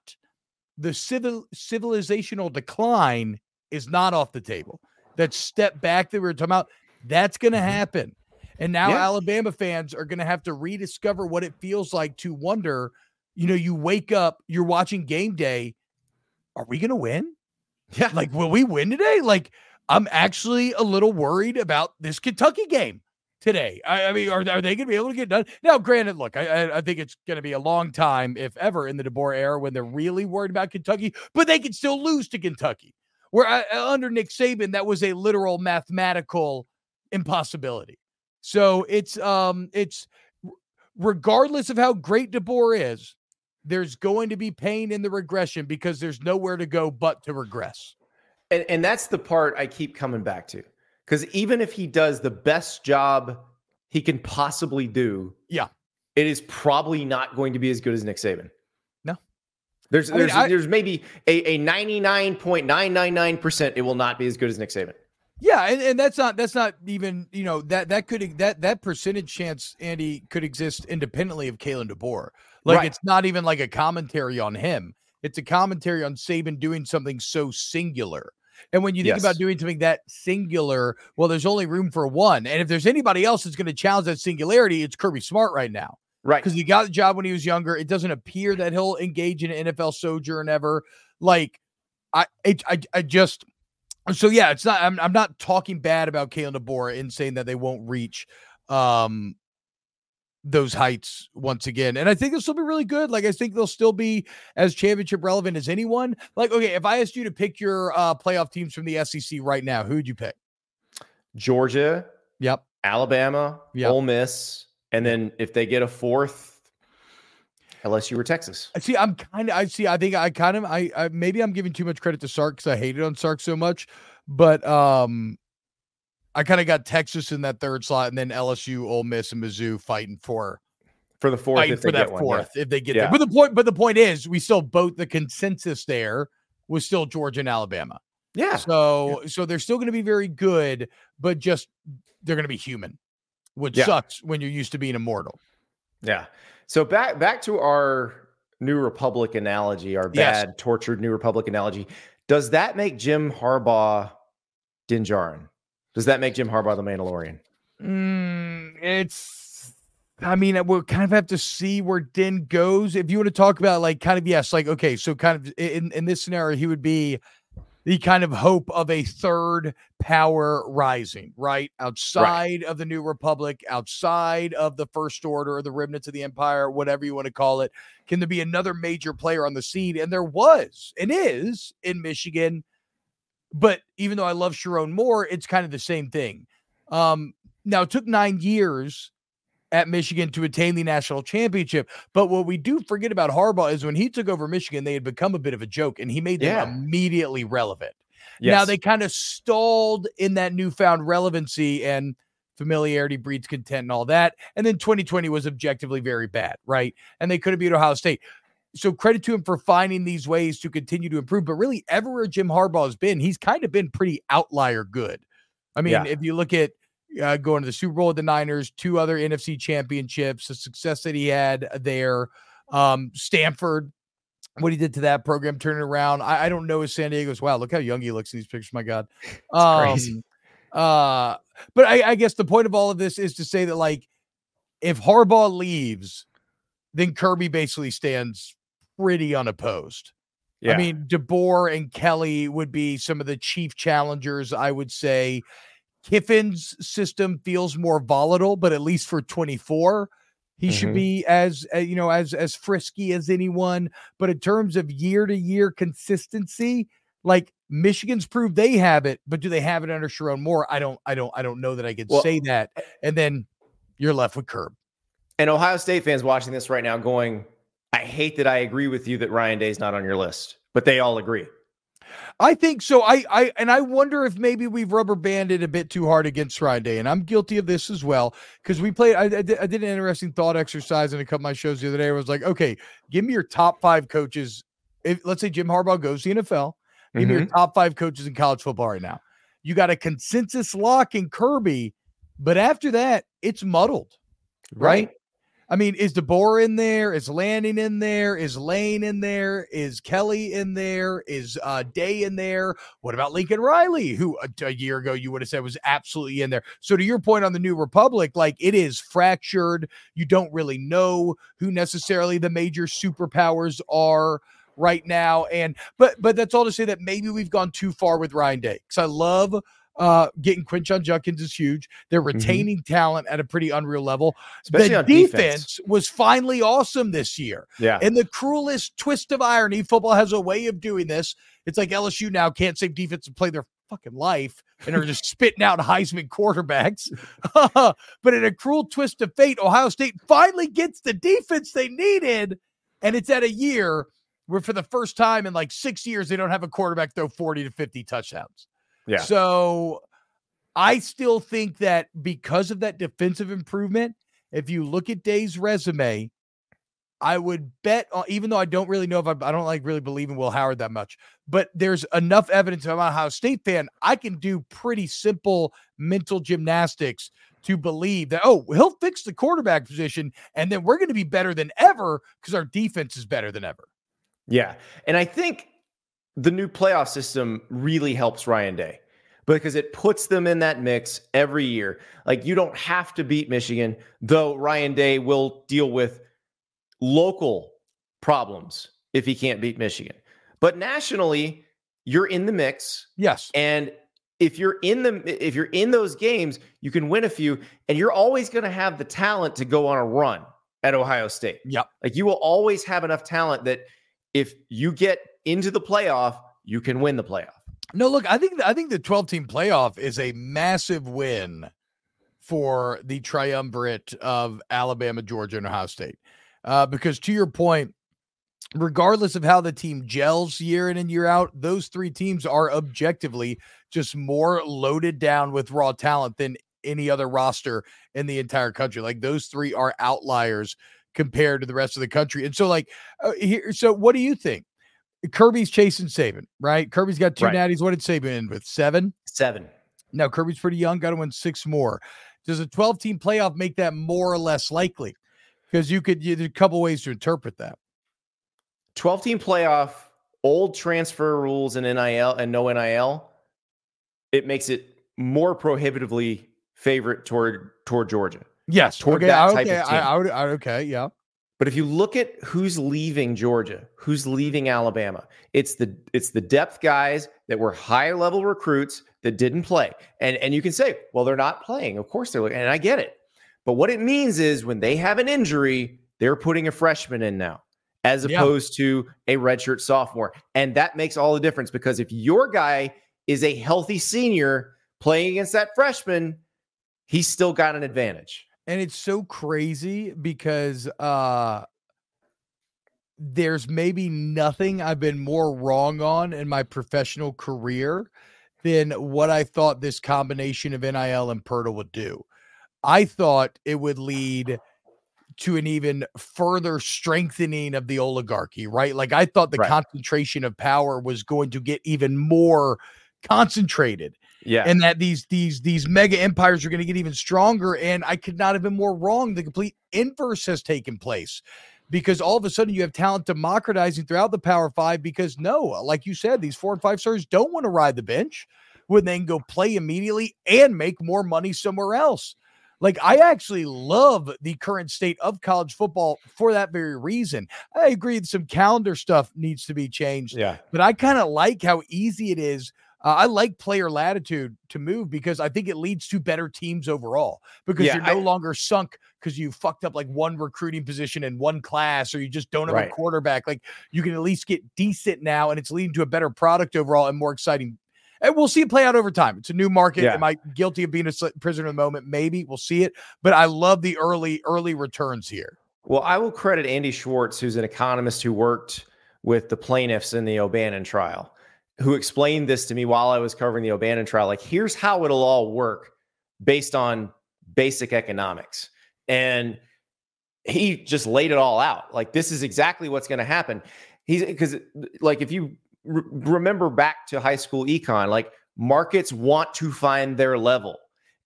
the civil civilizational decline is not off the table. That step back that we were talking about, that's going to Mhm. happen. And now Yeah. Alabama fans are going to have to rediscover what it feels like to wonder. You know, you wake up, you're watching game day. Are we going to win? Yeah. Like, will we win today? Like, I'm actually a little worried about this Kentucky game today. I, I mean, are, are they going to be able to get done? Now, granted, look, I, I, I think it's going to be a long time, if ever, in the DeBoer era when they're really worried about Kentucky, but they can still lose to Kentucky. Where uh, under Nick Saban, that was a literal mathematical impossibility. So it's um it's regardless of how great DeBoer is, there's going to be pain in the regression because there's nowhere to go but to regress. And, and that's the part I keep coming back to. Because even if he does the best job he can possibly do, Yeah. it is probably not going to be as good as Nick Saban. No. There's I mean, there's, I- there's maybe a, a 99.999% it will not be as good as Nick Saban. Yeah, and, and that's not that's not even you know that that could that that percentage chance Andy could exist independently of Kalen DeBoer. Like Right. it's not even like a commentary on him. It's a commentary on Saban doing something so singular. And when you think Yes. about doing something that singular, well, there's only room for one. And if there's anybody else that's going to challenge that singularity, it's Kirby Smart right now Right. because he got the job when he was younger. It doesn't appear that he'll engage in an NFL sojourn ever. Like, I, it, I, I just, so yeah, it's not. I'm, I'm not talking bad about Kalen DeBoer in saying that they won't reach, um, those heights once again. And I think they'll still be really good. Like, I think they'll still be as championship relevant as anyone. Like, okay, if I asked you to pick your uh playoff teams from the SEC right now, who would you pick? Georgia, Yep. Alabama, Yep. Ole Miss, and then if they get a fourth, LSU or Texas. I see. I'm kind of. I see. I think I kind of. I, I maybe I'm giving too much credit to Sark because I hated on Sark so much, but um, I kind of got Texas in that third slot, and then LSU, Ole Miss, and Mizzou fighting for For the fourth, fighting for they that get one, fourth yeah. if they get Yeah. there. But the point, but the point is, we still both the consensus there was still Georgia and Alabama. Yeah. So so they're still going to be very good, but just they're going to be human, which Yeah. sucks when you're used to being immortal. Yeah. So back back to our New Republic analogy, our Yes. bad tortured New Republic analogy. Does that make Jim Harbaugh Din Djarin? Does that make Jim Harbaugh the Mandalorian? Mm, it's. I mean, we'll kind of have to see where Din goes. If you want to talk about like kind of yes, like okay, so kind of in in this scenario, he would be the kind of hope of a third power rising, right outside of the New Republic, outside of the First Order or the remnants of the Empire, whatever you want to call it. Can there be another major player on the scene? And there was and is in Michigan. But even though I love Sherrone Moore, it's kind of the same thing. Um, now it took nine years at Michigan to attain the national championship. But what we do forget about Harbaugh is when he took over Michigan, they had become a bit of a joke and he made them Yeah. immediately relevant. Now they kind of stalled in that newfound relevancy and familiarity breeds content and all that. And then 2020 was objectively very bad, right? And they could have beat Ohio State. So credit to him for finding these ways to continue to improve. But really, everywhere Jim Harbaugh has been, he's kind of been pretty outlier good. I mean, Yeah. if you look at uh, going to the Super Bowl with the Niners, two other NFC championships, the success that he had there, um, Stanford, what he did to that program, turning around. I, I don't know if San Diego's. Wow, look how young he looks in these pictures. My God, crazy. Um, Uh, but I, I guess the point of all of this is to say that like, if Harbaugh leaves, then Kirby basically stands pretty unopposed. yeah. I mean, DeBoer and Kelly would be some of the chief challengers, I would say. Kiffin's system feels more volatile, but at least for 24, he should Mhm. be as uh, you know as as frisky as anyone. But in terms of year to year consistency, like Michigan's proved they have it, but do they have it under Sherrone Moore? I don't, I don't, I don't know that I could Well- say that. And then you're left with Curb. and Ohio State fans watching this right now going, I hate that I agree with you that Ryan Day's not on your list, but they all agree. I think so. I, I, and I wonder if maybe we've rubber banded a bit too hard against Friday, and I'm guilty of this as well because we played. I, I, did, I did an interesting thought exercise in a couple of my shows the other day. I was like, okay, give me your top five coaches. If let's say Jim Harbaugh goes to the NFL, give me your mm-hmm. top five coaches in college football right now. You got a consensus lock in Kirby, but after that, it's muddled, right? I mean, is DeBoer in there? Is Lanning in there? Is Lane in there? Is Kelly in there? Is uh, Day in there? What about Lincoln Riley, who a, a, year ago you would have said was absolutely in there? So, to your point on the New Republic, like it is fractured. You don't really know who necessarily the major superpowers are right now. And but but that's all to say that maybe we've gone too far with Ryan Day because I love uh, getting Quinshon Judkins is huge. They're Mm-hmm. retaining talent at a pretty unreal level. Especially the defense, defense. was finally awesome this year. Yeah. And the cruelest twist of irony, football has a way of doing this. It's like LSU now can't save defense and play their fucking life and are just spitting out Heisman quarterbacks. but in a cruel twist of fate, Ohio State finally gets the defense they needed. And it's at a year where, for the first time in like six years, they don't have a quarterback throw 40 to 50 touchdowns. Yeah. So I still think that because of that defensive improvement, if you look at Day's resume, I would bet, uh, even though I don't really know if I, I don't like really believe in Will Howard that much, but there's enough evidence. I'm a Ohio State fan. I can do pretty simple mental gymnastics to believe that, oh, he'll fix the quarterback position and then we're going to be better than ever because our defense is better than ever. Yeah. And I think the new playoff system really helps Ryan Day because it puts them in that mix every year. Like you don't have to beat Michigan, though Ryan Day will deal with local problems if he can't beat Michigan. But nationally, you're in the mix. Yes. And if you're in the if you're in those games, you can win a few and you're always going to have the talent to go on a run at Ohio State. Yep. Like you will always have enough talent that if you get into the playoff, you can win the playoff. No, look, I think I think the 12 team playoff is a massive win for the triumvirate of Alabama, Georgia, and Ohio State. Uh, because to your point, regardless of how the team gels year in and year out, those three teams are objectively just more loaded down with raw talent than any other roster in the entire country. Like those three are outliers compared to the rest of the country. And so, like, uh, here, so what do you think? Kirby's chasing Saban, right? Kirby's got two Right. natties. What did Saban end with? Seven? Seven. Now Kirby's pretty young, got to win six more. Does a 12 team playoff make that more or less likely? Because you could, you, there's a couple ways to interpret that. 12 team playoff, old transfer rules and NIL and no NIL, it makes it more prohibitively favorite toward toward Georgia. Yes. Toward okay. that I- type of okay. I. I would, I, okay. Yeah. But if you look at who's leaving Georgia, who's leaving Alabama, it's the it's the depth guys that were high level recruits that didn't play. And and you can say, well, they're not playing. Of course they're and I get it. But what it means is when they have an injury, they're putting a freshman in now, as Yeah. opposed to a redshirt sophomore. And that makes all the difference because if your guy is a healthy senior playing against that freshman, he's still got an advantage. And it's so crazy because uh there's maybe nothing I've been more wrong on in my professional career than what I thought this combination of NIL and Perta would do. I thought it would lead to an even further strengthening of the oligarchy, right? Like I thought the Right. concentration of power was going to get even more concentrated Yeah. and that these these these mega empires are going to get even stronger and i could not have been more wrong the complete inverse has taken place because all of a sudden you have talent democratizing throughout the power five because no like you said these four and five stars don't want to ride the bench when they can go play immediately and make more money somewhere else like i actually love the current state of college football for that very reason i agree that some calendar stuff needs to be changed yeah. but I kind of like how easy it is. Uh, I like player latitude to move because I think it leads to better teams overall because Yeah, you're no I- longer sunk because you fucked up like one recruiting position in one class or you just don't have Right. a quarterback. Like you can at least get decent now and it's leading to a better product overall and more exciting. And we'll see it play out over time. It's a new market. Yeah. Am I guilty of being a prisoner of the moment? Maybe we'll see it. But I love the early, early returns here. Well, I will credit Andy Schwarz, who's an economist who worked with the plaintiffs in the O'Bannon trial, who explained this to me while I was covering the O'Bannon trial. Like, here's how it'll all work based on basic economics. And he just laid it all out. Like, this is exactly what's going to happen. He's because, like, if you re- remember back to high school econ, like, markets want to find their level.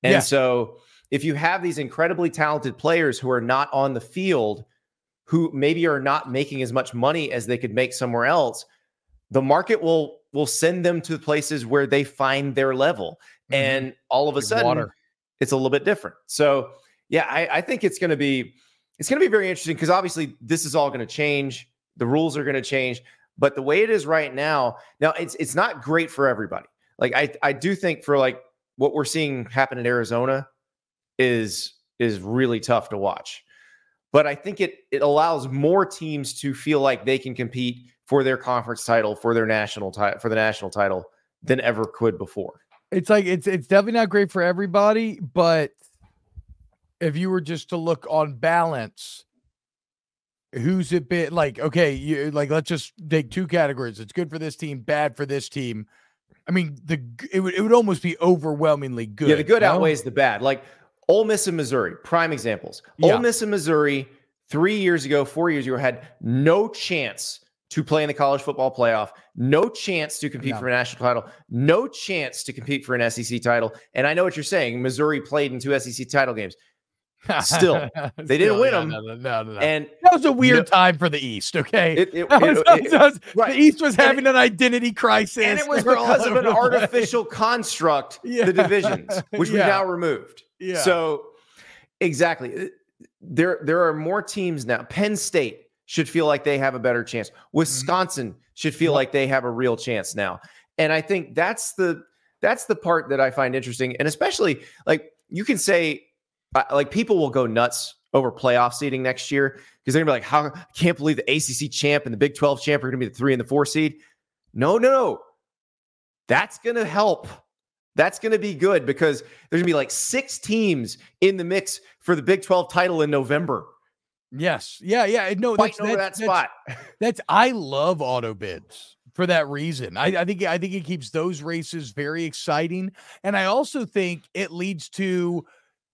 And Yeah. so, if you have these incredibly talented players who are not on the field, who maybe are not making as much money as they could make somewhere else, the market will will send them to places where they find their level. Mm-hmm. And all of a sudden, water. it's a little bit different. So yeah, I, I think it's gonna be it's gonna be very interesting because obviously this is all gonna change. The rules are gonna change. But the way it is right now, now it's it's not great for everybody. Like I I do think for like what we're seeing happen in Arizona is is really tough to watch. But I think it it allows more teams to feel like they can compete for their conference title, for their national title, for the national title than ever could before. It's like it's it's definitely not great for everybody, but if you were just to look on balance, who's it been like? Okay, you like let's just take two categories. It's good for this team, bad for this team. I mean, the it would it would almost be overwhelmingly good. Yeah, the good outweighs the bad. Like Ole Miss and Missouri, prime examples. Yeah. Ole Miss and Missouri three years ago, four years ago, had no chance to play in the college football playoff, no chance to compete no. for a national title, no chance to compete for an SEC title. And I know what you're saying. Missouri played in two SEC title games. Still, they didn't win them. No, no, no, And that was a weird time for the East. Okay, it, it, was, it, was, right. the East was having an identity crisis, and it was because of an artificial construct. Yeah. The divisions, which yeah. we now removed. Yeah. So, exactly, there there are more teams now. Penn State should feel like they have a better chance. Mm-hmm. Wisconsin mm-hmm. should feel yep. like they have a real chance now. And I think that's the that's the part that I find interesting, and especially like you can say like people will go nuts over playoff seeding next year because they're gonna be like, "How I can't believe the ACC champ and the Big 12 champ are gonna be the three and the four seed." No, no, no. That's gonna help. That's gonna be good because there's gonna be like six teams in the mix for the Big 12 title in November. Yes. Yeah. Yeah. No, that's, that's, that spot. That's, that's I love auto bids for that reason. I, I, think I think it keeps those races very exciting, and I also think it leads to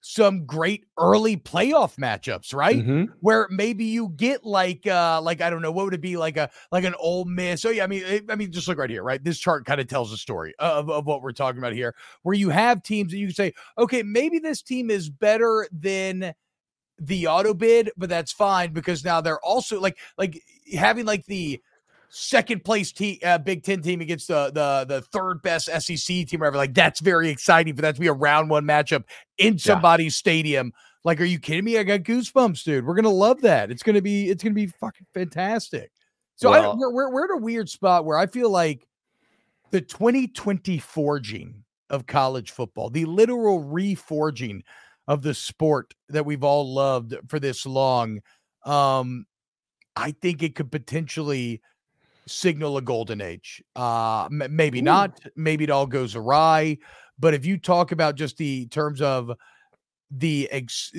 some great early playoff matchups, right? Mm-hmm. Where maybe you get like uh like I don't know what would it be like a like an Ole Miss. Oh yeah, I mean it, I mean just look right here, right? This chart kind of tells a story of of what we're talking about here, where you have teams that you can say, okay, maybe this team is better than the auto bid, but that's fine because now they're also like like having like the second place uh, Big Ten team against the the the third best SEC team, or whatever. Like that's very exciting for that to be a round one matchup in somebody's yeah. stadium. Like, are you kidding me? I got goosebumps, dude. We're gonna love that. It's gonna be it's gonna be fucking fantastic. So well, I, we're, we're we're in a weird spot where I feel like the 2020 forging of college football, the literal reforging of the sport that we've all loved for this long. Um, I think it could potentially signal a golden age. Uh, m- maybe Ooh. not. Maybe it all goes awry. But if you talk about just the terms of the ex-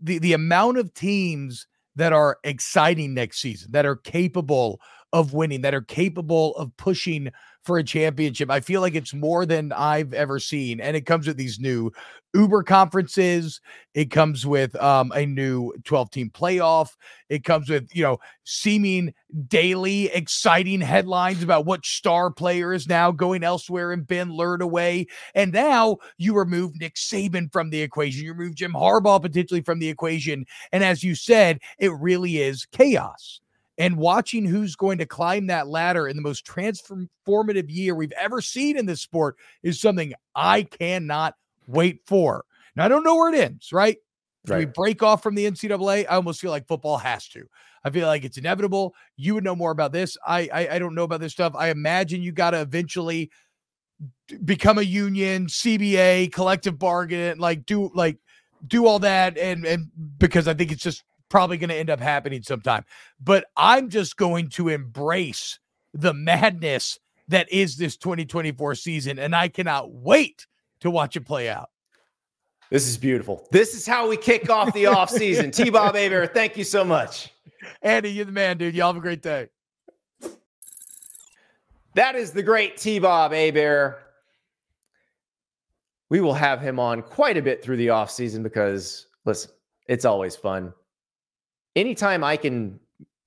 the the amount of teams that are exciting next season, that are capable of winning, that are capable of pushing for a championship. I feel like it's more than I've ever seen. And it comes with these new Uber conferences. It comes with um, a new 12 team playoff. It comes with, you know, seeming daily exciting headlines about what star player is now going elsewhere and been lured away. And now you remove Nick Saban from the equation. You remove Jim Harbaugh potentially from the equation. And as you said, it really is chaos and watching who's going to climb that ladder in the most transformative year we've ever seen in this sport is something I cannot wait for. Now, I don't know where it ends, right? right. we break off from the NCAA? I almost feel like football has to. I feel like it's inevitable. You would know more about this. I I, I don't know about this stuff. I imagine you got to eventually become a union, CBA, collective bargain, like do like do all that, and and because I think it's just probably going to end up happening sometime. But I'm just going to embrace the madness that is this 2024 season, and I cannot wait to watch it play out. This is beautiful. This is how we kick off the off season. T Bob Aber, thank you so much. Andy, you're the man, dude. Y'all have a great day. That is the great T-Bob Hebert. We will have him on quite a bit through the off season because, listen, it's always fun anytime I can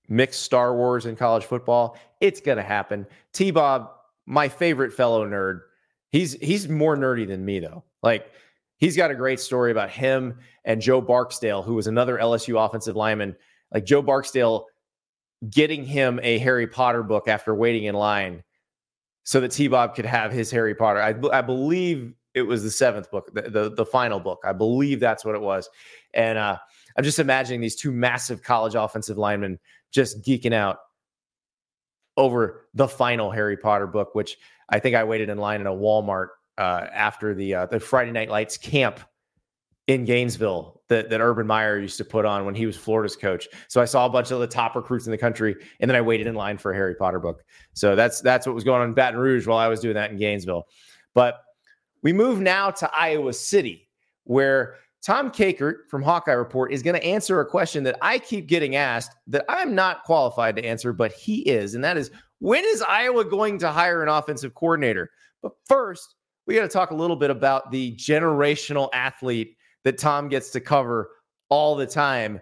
mix Star Wars and college football, it's gonna happen. T Bob, my favorite fellow nerd, he's he's more nerdy than me though. Like he's got a great story about him and Joe Barksdale, who was another LSU offensive lineman. Like Joe Barksdale getting him a Harry Potter book after waiting in line so that T Bob could have his Harry Potter. I, I believe it was the seventh book, the, the, the final book. I believe that's what it was. And uh, I'm just imagining these two massive college offensive linemen just geeking out over the final Harry Potter book, which I think I waited in line in a Walmart uh, after the uh, the Friday Night Lights camp in Gainesville that, that Urban Meyer used to put on when he was Florida's coach. So I saw a bunch of the top recruits in the country, and then I waited in line for a Harry Potter book. So that's that's what was going on in Baton Rouge while I was doing that in Gainesville. But we move now to Iowa City, where Tom Kakert from Hawkeye Report is going to answer a question that I keep getting asked that I'm not qualified to answer, but he is. And that is when is Iowa going to hire an offensive coordinator? But first, we got to talk a little bit about the generational athlete that Tom gets to cover all the time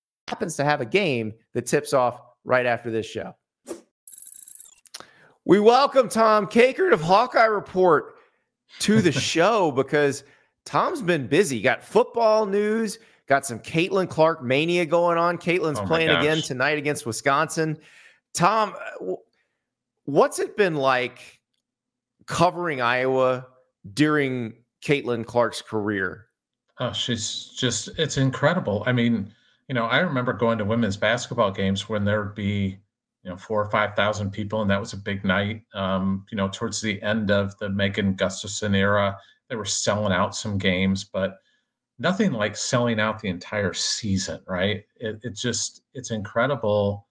happens to have a game that tips off right after this show. We welcome Tom Kakert of Hawkeye Report to the show because Tom's been busy. Got football news, got some Caitlin Clark mania going on. Caitlin's oh playing gosh. again tonight against Wisconsin. Tom, uh, what's it been like covering Iowa during Caitlin Clark's career? Oh, she's just, it's incredible. I mean, you know, I remember going to women's basketball games when there would be, you know, four or five thousand people, and that was a big night. Um, you know, towards the end of the Megan Gustafson era, they were selling out some games, but nothing like selling out the entire season, right? It, it just it's incredible.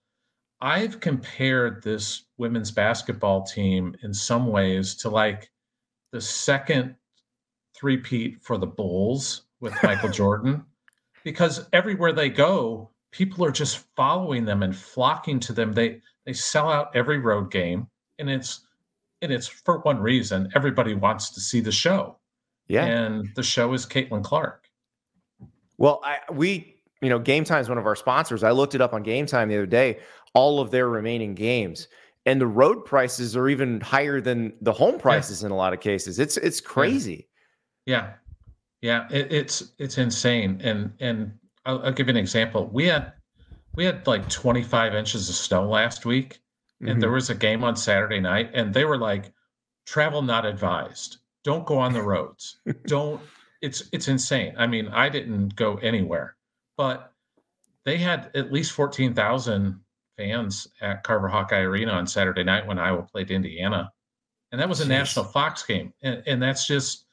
I've compared this women's basketball team in some ways to like the second three-peat for the Bulls with Michael Jordan because everywhere they go, people are just following them and flocking to them. They they sell out every road game, and it's and it's for one reason: everybody wants to see the show. Yeah, and the show is Caitlin Clark. Well, I we you know Game Time is one of our sponsors. I looked it up on Game Time the other day. All of their remaining games. And the road prices are even higher than the home prices yeah. in a lot of cases. It's it's crazy. Yeah. Yeah, it, it's it's insane, and and I'll, I'll, give you an example. We had we had like 25 inches of snow last week, and mm-hmm. there was a game on Saturday night, and they were like, "Travel not advised. Don't go on the roads. Don't." It's it's insane. I mean, I didn't go anywhere, but they had at least 14,000 fans at Carver Hawkeye Arena on Saturday night when Iowa played Indiana, and that was a Jeez. national Fox game, and and that's just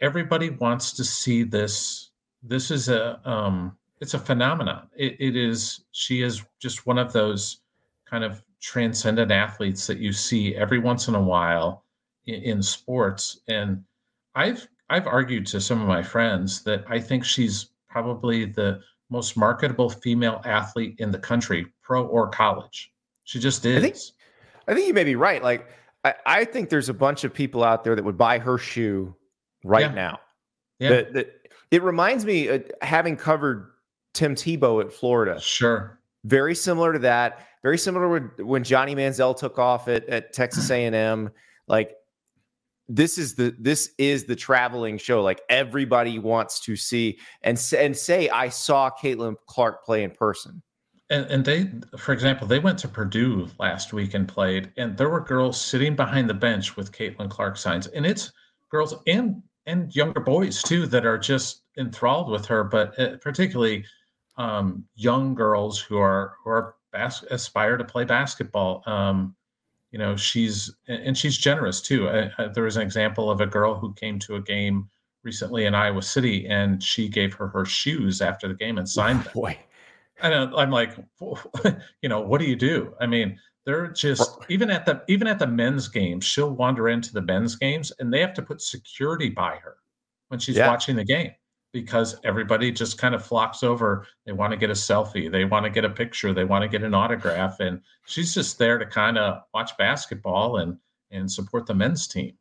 everybody wants to see this. This is a um, it's a phenomenon. It, it is. She is just one of those kind of transcendent athletes that you see every once in a while in, in sports. And I've I've argued to some of my friends that I think she's probably the most marketable female athlete in the country, pro or college. She just is. I think, I think you may be right. Like I, I think there's a bunch of people out there that would buy her shoe right yeah. now. Yeah. The, the, it reminds me of having covered Tim Tebow at Florida. Sure. Very similar to that. Very similar when, when Johnny Manziel took off at, at Texas A&M. Like this is the this is the traveling show. Like everybody wants to see and and say I saw Caitlin Clark play in person. And, and they, for example, they went to Purdue last week and played, and there were girls sitting behind the bench with Caitlin Clark signs, and it's girls and and younger boys too that are just enthralled with her, but uh, particularly um, young girls who are who are bas- aspire to play basketball. Um, you know, she's and she's generous too. Uh, uh, there was an example of a girl who came to a game recently in Iowa City, and she gave her her shoes after the game and signed them. Boy, and I'm like, you know, what do you do? I mean, they're just even at the even at the men's games, she'll wander into the men's games and they have to put security by her when she's Yeah. watching the game because everybody just kind of flocks over. They want to get a selfie, they want to get a picture, they want to get an autograph, and she's just there to kind of watch basketball and and support the men's team.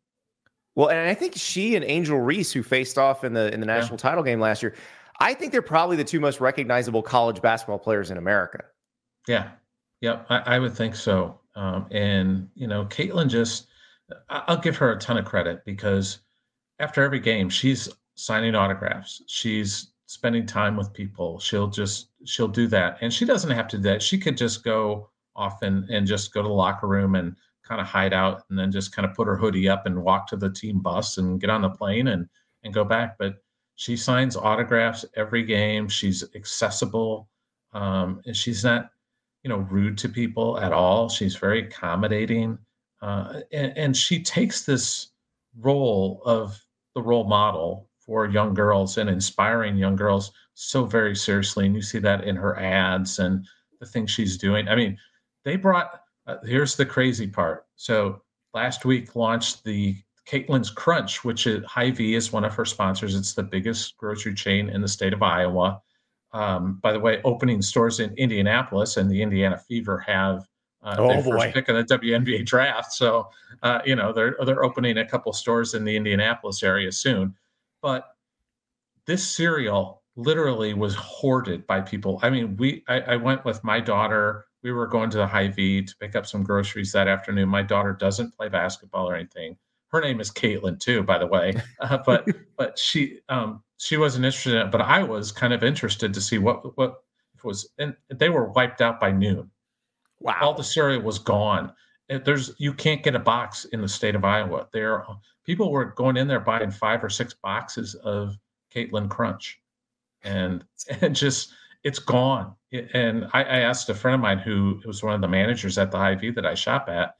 Well, and I think she and Angel Reese, who faced off in the in the national title game last year, I think they're probably the two most recognizable college basketball players in America. Yeah, yeah, I, I would think so. Um, and you know, Caitlin just, I- I'll give her a ton of credit because after every game, she's signing autographs. She's spending time with people. She'll just she'll do that, and she doesn't have to do that. She could just go off and and just go to the locker room and kind of hide out, and then just kind of put her hoodie up and walk to the team bus and get on the plane and and go back. But she signs autographs every game. She's accessible, um, and she's not you know rude to people at all. She's very accommodating uh, and, and she takes this role of the role model for young girls and inspiring young girls so very seriously and you see that in her ads and the things she's doing. I mean they brought uh, here's the crazy part. So last week launched the caitlin's crunch which is Hy-Vee is one of her sponsors. It's the biggest grocery chain in the state of iowa um, by the way, opening stores in Indianapolis and the Indiana Fever have uh, Oh, their boy. first pick in the WNBA draft. So, uh, you know, they're they're opening a couple stores in the Indianapolis area soon. But this cereal literally was hoarded by people. I mean, we I, I went with my daughter. We were going to the Hy-Vee to pick up some groceries that afternoon. My daughter doesn't play basketball or anything. Her name is Caitlin too, by the way. Uh, but but she um she wasn't interested in it, but I was kind of interested to see what what was and they were wiped out by noon. Wow. All the cereal was gone. There's you can't get a box in the state of Iowa. There people were going in there buying five or six boxes of Caitlin Crunch. And and just it's gone. And I, I asked a friend of mine who was one of the managers at the Hy-Vee that I shop at,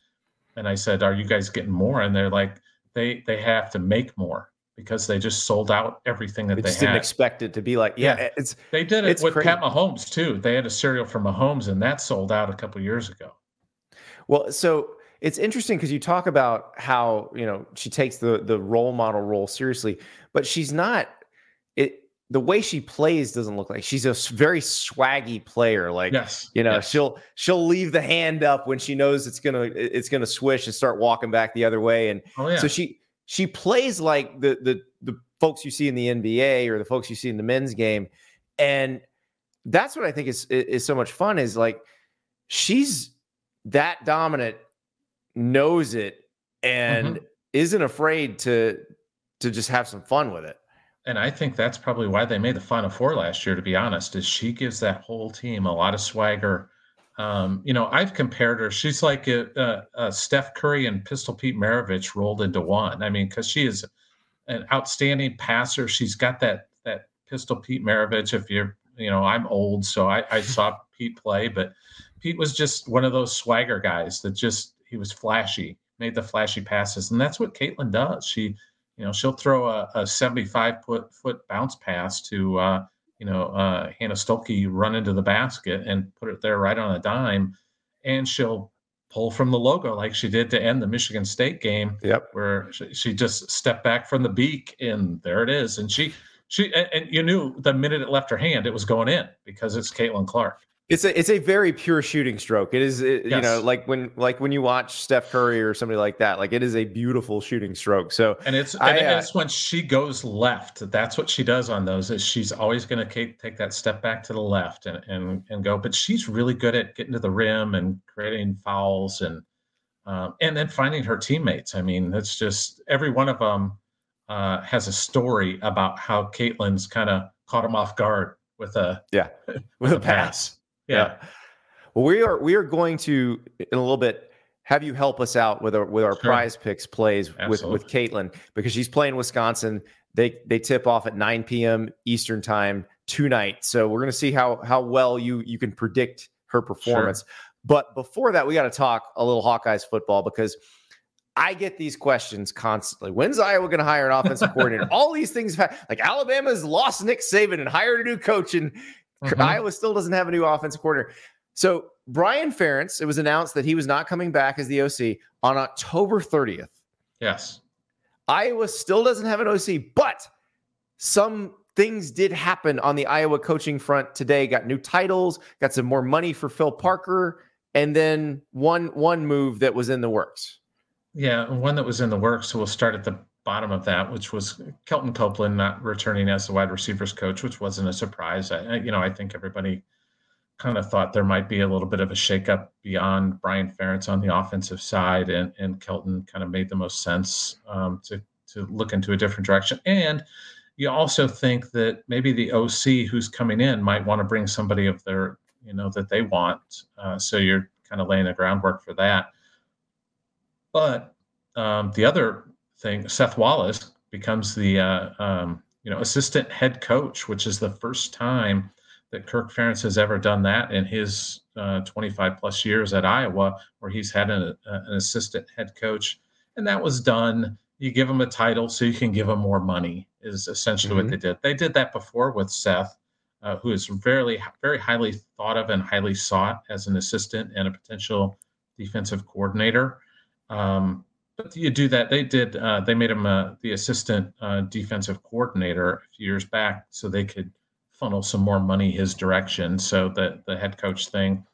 and I said, "Are you guys getting more?" And they're like, "They they have to make more because they just sold out everything that They they, just didn't expect it to be like, yeah, Yeah. it's they did it with crazy. Pat Mahomes too. They had a cereal from Mahomes, and that sold out a couple years ago. Well, so it's interesting because you talk about how you know she takes the the role model role seriously, but she's not. It the way she plays doesn't look like she's a very swaggy player. Like Yes, you know, yes. she'll she'll leave the hand up when she knows it's gonna it's gonna swish and start walking back the other way, and Oh yeah. so she she plays like the the the folks you see in the NBA or the folks you see in the men's game, and that's what I think is is so much fun. Is like she's that dominant, knows it, and mm-hmm. isn't afraid to to just have some fun with it. and I think that's probably why they made the Final Four last year. To be honest, is she gives that whole team a lot of swagger. Um, you know, I've compared her. She's like a, a, a Steph Curry and Pistol Pete Maravich rolled into one. I mean, because she is an outstanding passer. She's got that that Pistol Pete Maravich. If you're, you know, I'm old, so I, I saw Pete play, but Pete was just one of those swagger guys that just he was flashy, made the flashy passes, and that's what Caitlin does. She, you know, she'll throw a, a 75 foot foot bounce pass to, uh, you know, uh, Hannah Stuelke run into the basket and put it there right on a dime, and she'll pull from the logo like she did to end the Michigan State game Yep. where she, she just stepped back from the beak and there it is. And she, she, and, and you knew the minute it left her hand, it was going in because it's Caitlin Clark. It's a it's a very pure shooting stroke. It is it, you know like when like when you watch Steph Curry or somebody like that. Like it is a beautiful shooting stroke. So And it's, I, and uh, it's when she goes left. That's what she does on those is she's always going to take that step back to the left and, and, and go, but she's really good at getting to the rim and creating fouls and, um, and then finding her teammates. I mean, it's just every one of them uh, has a story about how Caitlin's kind of caught him off guard with a yeah, with a pass. Yeah. Well, we are we are going to in a little bit have you help us out with our with our Sure. PrizePicks plays with with Caitlin because she's playing Wisconsin. They they tip off at 9 p.m. Eastern time tonight. So we're gonna see how how well you you can predict her performance. But before that, we got to talk a little Hawkeyes football because I get these questions constantly. When's Iowa going to hire an offensive coordinator? All these things, like Alabama's lost Nick Saban and hired a new coach, and Mhm. Iowa still doesn't have a new offensive coordinator. So Brian Ferentz, it was announced that he was not coming back as the OC on October 30th. Yes. Iowa still doesn't have an OC, but some things did happen on the Iowa coaching front today. Got new titles, got some more money for Phil Parker, and then one one move that was in the works. Yeah, one that was in the works. So we'll start at the bottom of that, which was Kelton Copeland not returning as the wide receivers coach, which wasn't a surprise. I, you know, I think everybody kind of thought there might be a little bit of a shakeup beyond Brian Ferentz on the offensive side, and and Kelton kind of made the most sense um, to to look into a different direction. And you also think that maybe the OC who's coming in might want to bring somebody of their, you know, that they want. Uh, so you're kind of laying the groundwork for that. But um, the other thing, Seth Wallace becomes the uh, um, you know assistant head coach, which is the first time that Kirk Ferentz has ever done that in his uh, 25 plus years at Iowa, where he's had an, an assistant head coach, and that was done. You give him a title so you can give him more money is essentially mm-hmm. what they did. They did that before with Seth, uh, who is very, very highly thought of and highly sought as an assistant and a potential defensive coordinator. Um, but you do that. They did. Uh, they made him uh, the assistant uh, defensive coordinator a few years back, so they could funnel some more money his direction. So the the head coach thing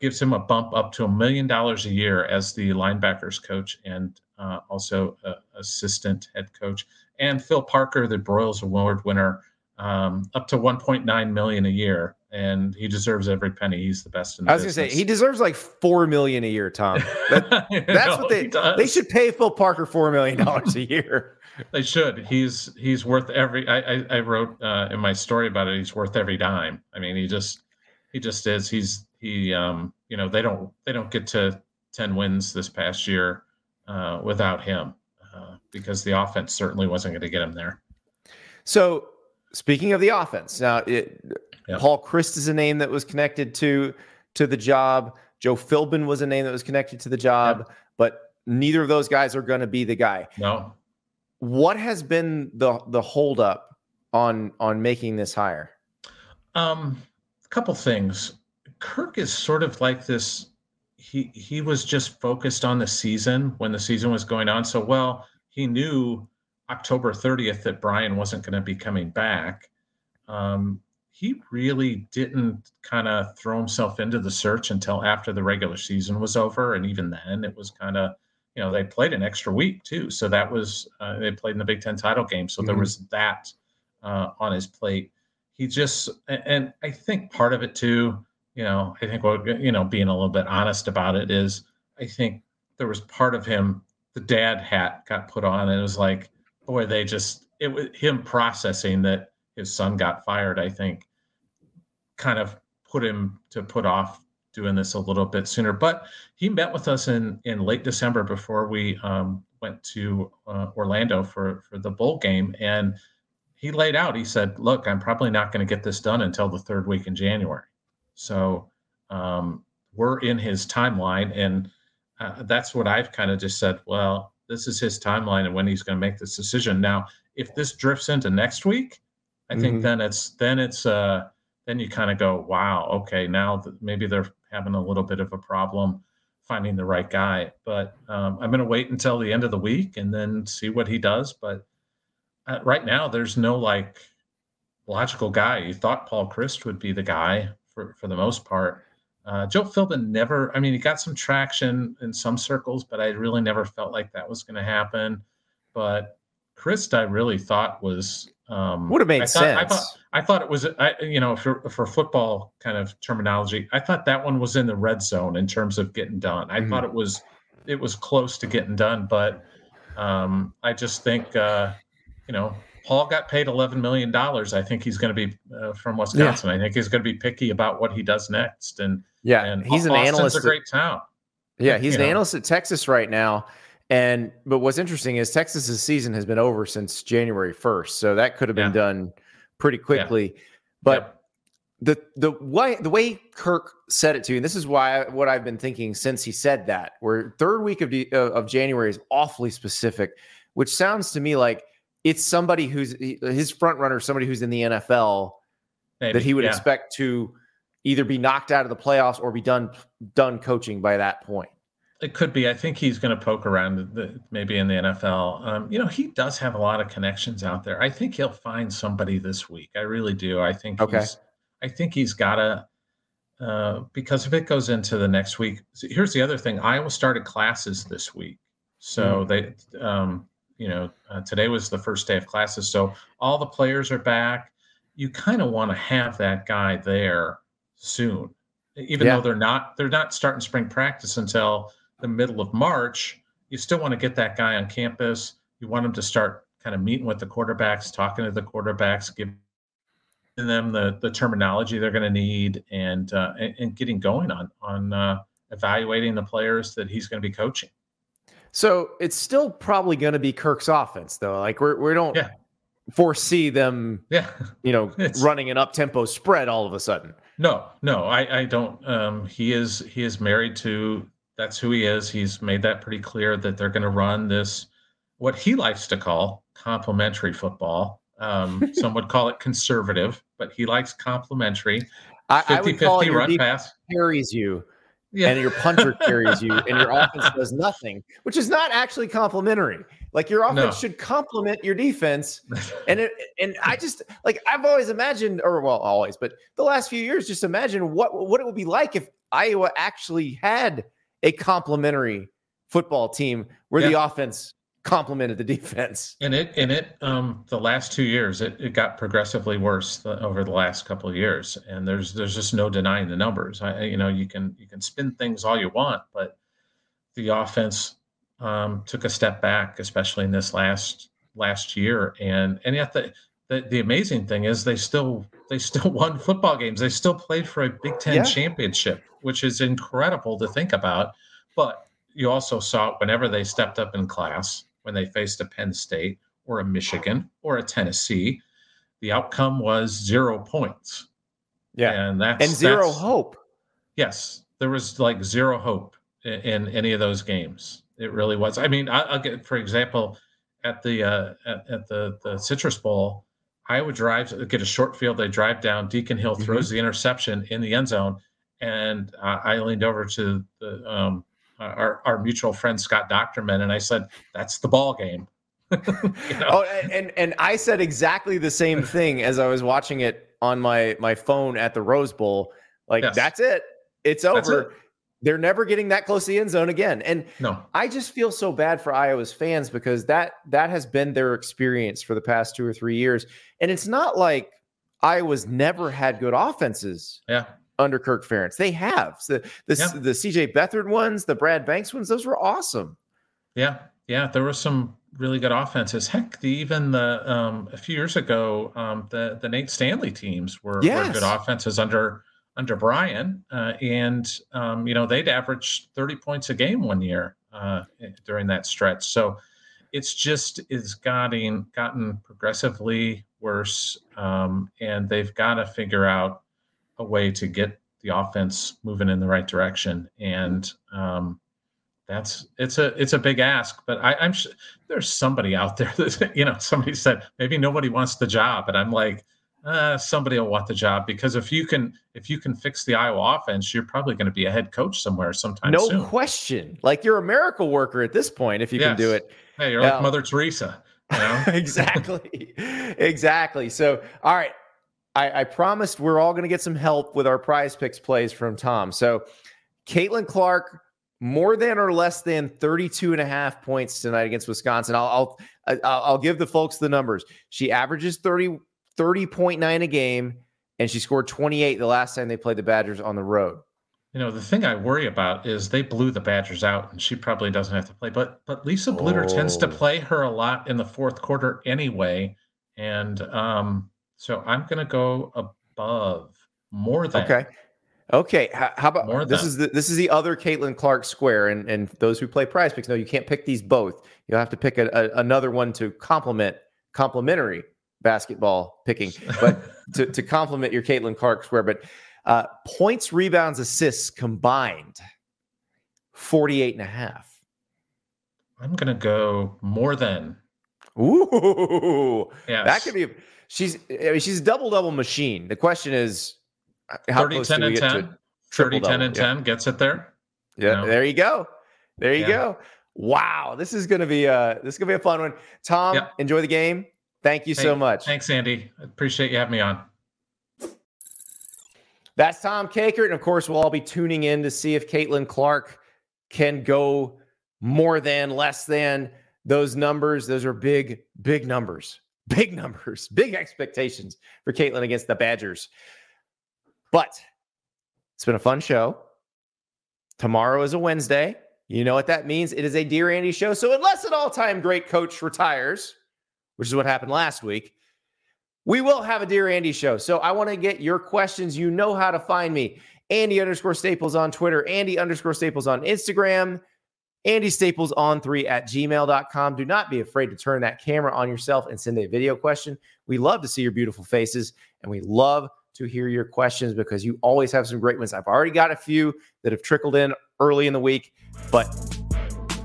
gives him a bump up to a million dollars a year as the linebackers coach and uh, also assistant head coach and Phil Parker, the Broyles Award winner, um, up to 1.9 million a year, and he deserves every penny. He's the best in the I was gonna say he deserves like four million a year, Tom. That, that's what they they should pay Phil Parker four million dollars a year. they should. He's he's worth every. I I, I wrote uh, in my story about it. He's worth every dime. I mean, he just he just is. He's he um you know they don't they don't get to 10 wins this past year uh, without him because the offense certainly wasn't going to get him there. So, speaking of the offense, now it, Paul Chryst is a name that was connected to to the job. Joe Philbin was a name that was connected to the job, but neither of those guys are going to be the guy. No. What has been the the holdup on on making this hire? Um, a couple things. Kirk is sort of like this. He he was just focused on the season when the season was going on so well he knew October 30th that Brian wasn't going to be coming back. Um, he really didn't kind of throw himself into the search until after the regular season was over. And even then, it was kind of, you know, they played an extra week too. So that was, uh, they played in the Big Ten title game. So mm-hmm. there was that uh, on his plate. He just, and I think part of it too, you know, I think what, you know, being a little bit honest about it is I think there was part of him the dad hat got put on and it was like boy they just it was him processing that his son got fired i think kind of put him to put off doing this a little bit sooner but he met with us in in late december before we um, went to uh, orlando for for the bowl game and he laid out he said look i'm probably not going to get this done until the third week in january so um, we're in his timeline and uh, that's what I've kind of just said. Well, this is his timeline and when he's going to make this decision. Now, if this drifts into next week, I mm-hmm. think then it's then it's uh then you kind of go, wow, okay, now maybe they're having a little bit of a problem finding the right guy. But um, I'm going to wait until the end of the week and then see what he does. But uh, right now, there's no like logical guy. You thought Paul Chryst would be the guy for for the most part. Uh, Joe Philbin never, I mean, he got some traction in some circles, but I really never felt like that was going to happen. But Chryst, I really thought was um, would have made I thought, sense. I thought, I thought it was, I, you know, for, for football kind of terminology, I thought that one was in the red zone in terms of getting done. I mm-hmm. thought it was, it was close to getting done, but um, I just think, uh, you know, Paul got paid eleven million dollars. I think he's going to be uh, from Wisconsin. Yeah. I think he's going to be picky about what he does next. And yeah, and he's Austin's an analyst. A great town. Yeah, he's an know. analyst at Texas right now. And but what's interesting is Texas's season has been over since January first, so that could have been yeah. done pretty quickly. Yeah. But the the way the way Kirk said it to you, and this is why what I've been thinking since he said that, where third week of uh, of January is awfully specific, which sounds to me like it's somebody who's his front runner, somebody who's in the NFL Maybe, that he would yeah. expect to either be knocked out of the playoffs or be done done coaching by that point. It could be. I think he's going to poke around, the, maybe in the NFL. Um, you know, he does have a lot of connections out there. I think he'll find somebody this week. I really do. I think. Okay. He's, I think he's got to. Uh, because if it goes into the next week, here's the other thing: Iowa started classes this week, so they, um, you know, uh, today was the first day of classes, so all the players are back. You kind of want to have that guy there soon, even Yeah. though they're not they're not starting spring practice until the middle of March. You still want to get that guy on campus. You want him to start kind of meeting with the quarterbacks, talking to the quarterbacks, giving them the the terminology they're going to need, and, uh, and getting going on on uh, evaluating the players that he's going to be coaching. So it's still probably going to be Kirk's offense, though. Like we're, we don't Yeah. foresee them, Yeah. you know, It's- running an up tempo spread all of a sudden. No, no, I, I don't. Um, he is he is married to. That's who he is. He's made that pretty clear that they're going to run this, what he likes to call complementary football. Um, some would call it conservative, but he likes complementary. I, I 50 would call it 50 your run pass. carries you, Yeah. and your punter carries you, and your offense does nothing, which is not actually complimentary. Like your offense No. should complement your defense, and it, and I just like I've always imagined, or well, always, but the last few years, just imagine what what it would be like if Iowa actually had a complementary football team where the offense complemented the defense. And it and it um the last two years it, it got progressively worse the, over the last couple of years. And there's there's just no denying the numbers. I you know you can you can spin things all you want but the offense um took a step back especially in this last last year. And and yet the the, the amazing thing is they still they still won football games they still played for a Big 10 Yeah. championship which is incredible to think about but you also saw it whenever they stepped up in class when they faced a Penn State or a Michigan or a Tennessee, the outcome was zero points. Yeah. And that's and zero that's- hope. Yes, there was like zero hope in, in any of those games. It really was. I mean, I, I'll get for example at the uh, at, at the the Citrus Bowl, Iowa drives get a short field. They drive down. Deacon Hill throws the interception in the end zone, and uh, I leaned over to the um, our our mutual friend Scott Dochterman, and I said, "That's the ball game." You know? Oh, and, and I said exactly the same thing as I was watching it on my my phone at the Rose Bowl. Like Yes. that's it. It's over. it. They're never getting that close to the end zone again. And No, I just feel so bad for Iowa's fans because that that has been their experience for the past two or three years. And it's not like Iowa's never had good offenses yeah, under Kirk Ferentz. They have. So the Yeah. the CJ Beathard ones, the Brad Banks ones, those were awesome. Yeah, yeah, there were some really good offenses. Heck, the, even the um, a few years ago, um, the the Nate Stanley teams were, were good offenses under under Brian, uh, and um, you know they'd average thirty points a game one year uh, during that stretch. So it's just it's gotten gotten progressively worse, um, and they've got to figure out a way to get the offense moving in the right direction. And um, that's it's a it's a big ask, but I, I'm sure there's somebody out there that you know somebody said maybe nobody wants the job, and I'm like, uh, somebody will want the job because if you can if you can fix the Iowa offense, you're probably going to be a head coach somewhere sometime no soon. question. Like you're a miracle worker at this point if you can do it. Hey, you're Yeah. like Mother Teresa. You know? exactly. exactly. So, all right. I, I promised we're all going to get some help with our PrizePicks plays from Tom. So, Caitlin Clark, more than or less than 32 and a half points tonight against Wisconsin. I'll, I'll, I'll, I'll give the folks the numbers. She averages 30, 30.9 a game, and she scored 28 the last time they played the Badgers on the road. You know, the thing I worry about is they blew the Badgers out, and she probably doesn't have to play. But but Lisa Bluder tends to Oh. play her a lot in the fourth quarter anyway, and um, so I'm going to go above more than. Okay. Okay. How, how about More this? than. Is the this is the other Caitlin Clark square, and and those who play PrizePicks know you can't pick these both. You'll have to pick a, a- another one to complement complementary basketball picking, but to to complement your Caitlin Clark square. But uh, points, rebounds, assists combined, 48 and a half. I'm going to go more than. Ooh, Yes. that could be. She's I mean, she's a double double machine. The question is, uh, how 30, close 10, do we and get 10. to 30, 10, and Yeah. 10 gets it there. Yeah, No. there you go. There you Yeah. go. Wow, this is gonna be a this is gonna be a fun one. Tom, Yep. enjoy the game. Thank you so much. Thanks, Andy. I appreciate you having me on. That's Tom Kakert. And of course, we'll all be tuning in to see if Caitlin Clark can go more than, less than those numbers. Those are big, big numbers, big numbers, big expectations for Caitlin against the Badgers. But it's been a fun show. Tomorrow is a Wednesday. You know what that means? It is a Dear Andy show. So, unless an all time great coach retires, which is what happened last week, we will have a Dear Andy show. So I want to get your questions. You know how to find me. Andy underscore Staples on Twitter, Andy underscore Staples on Instagram, Andy Staples on three at gmail.com. Do not be afraid to turn that camera on yourself and send a video question. We love to see your beautiful faces and we love to hear your questions because you always have some great ones. I've already got a few that have trickled in early in the week, but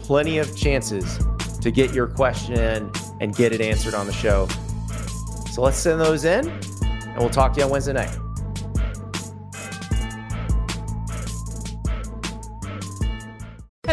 plenty of chances to get your question and get it answered on the show. So let's send those in and we'll talk to you on Wednesday night.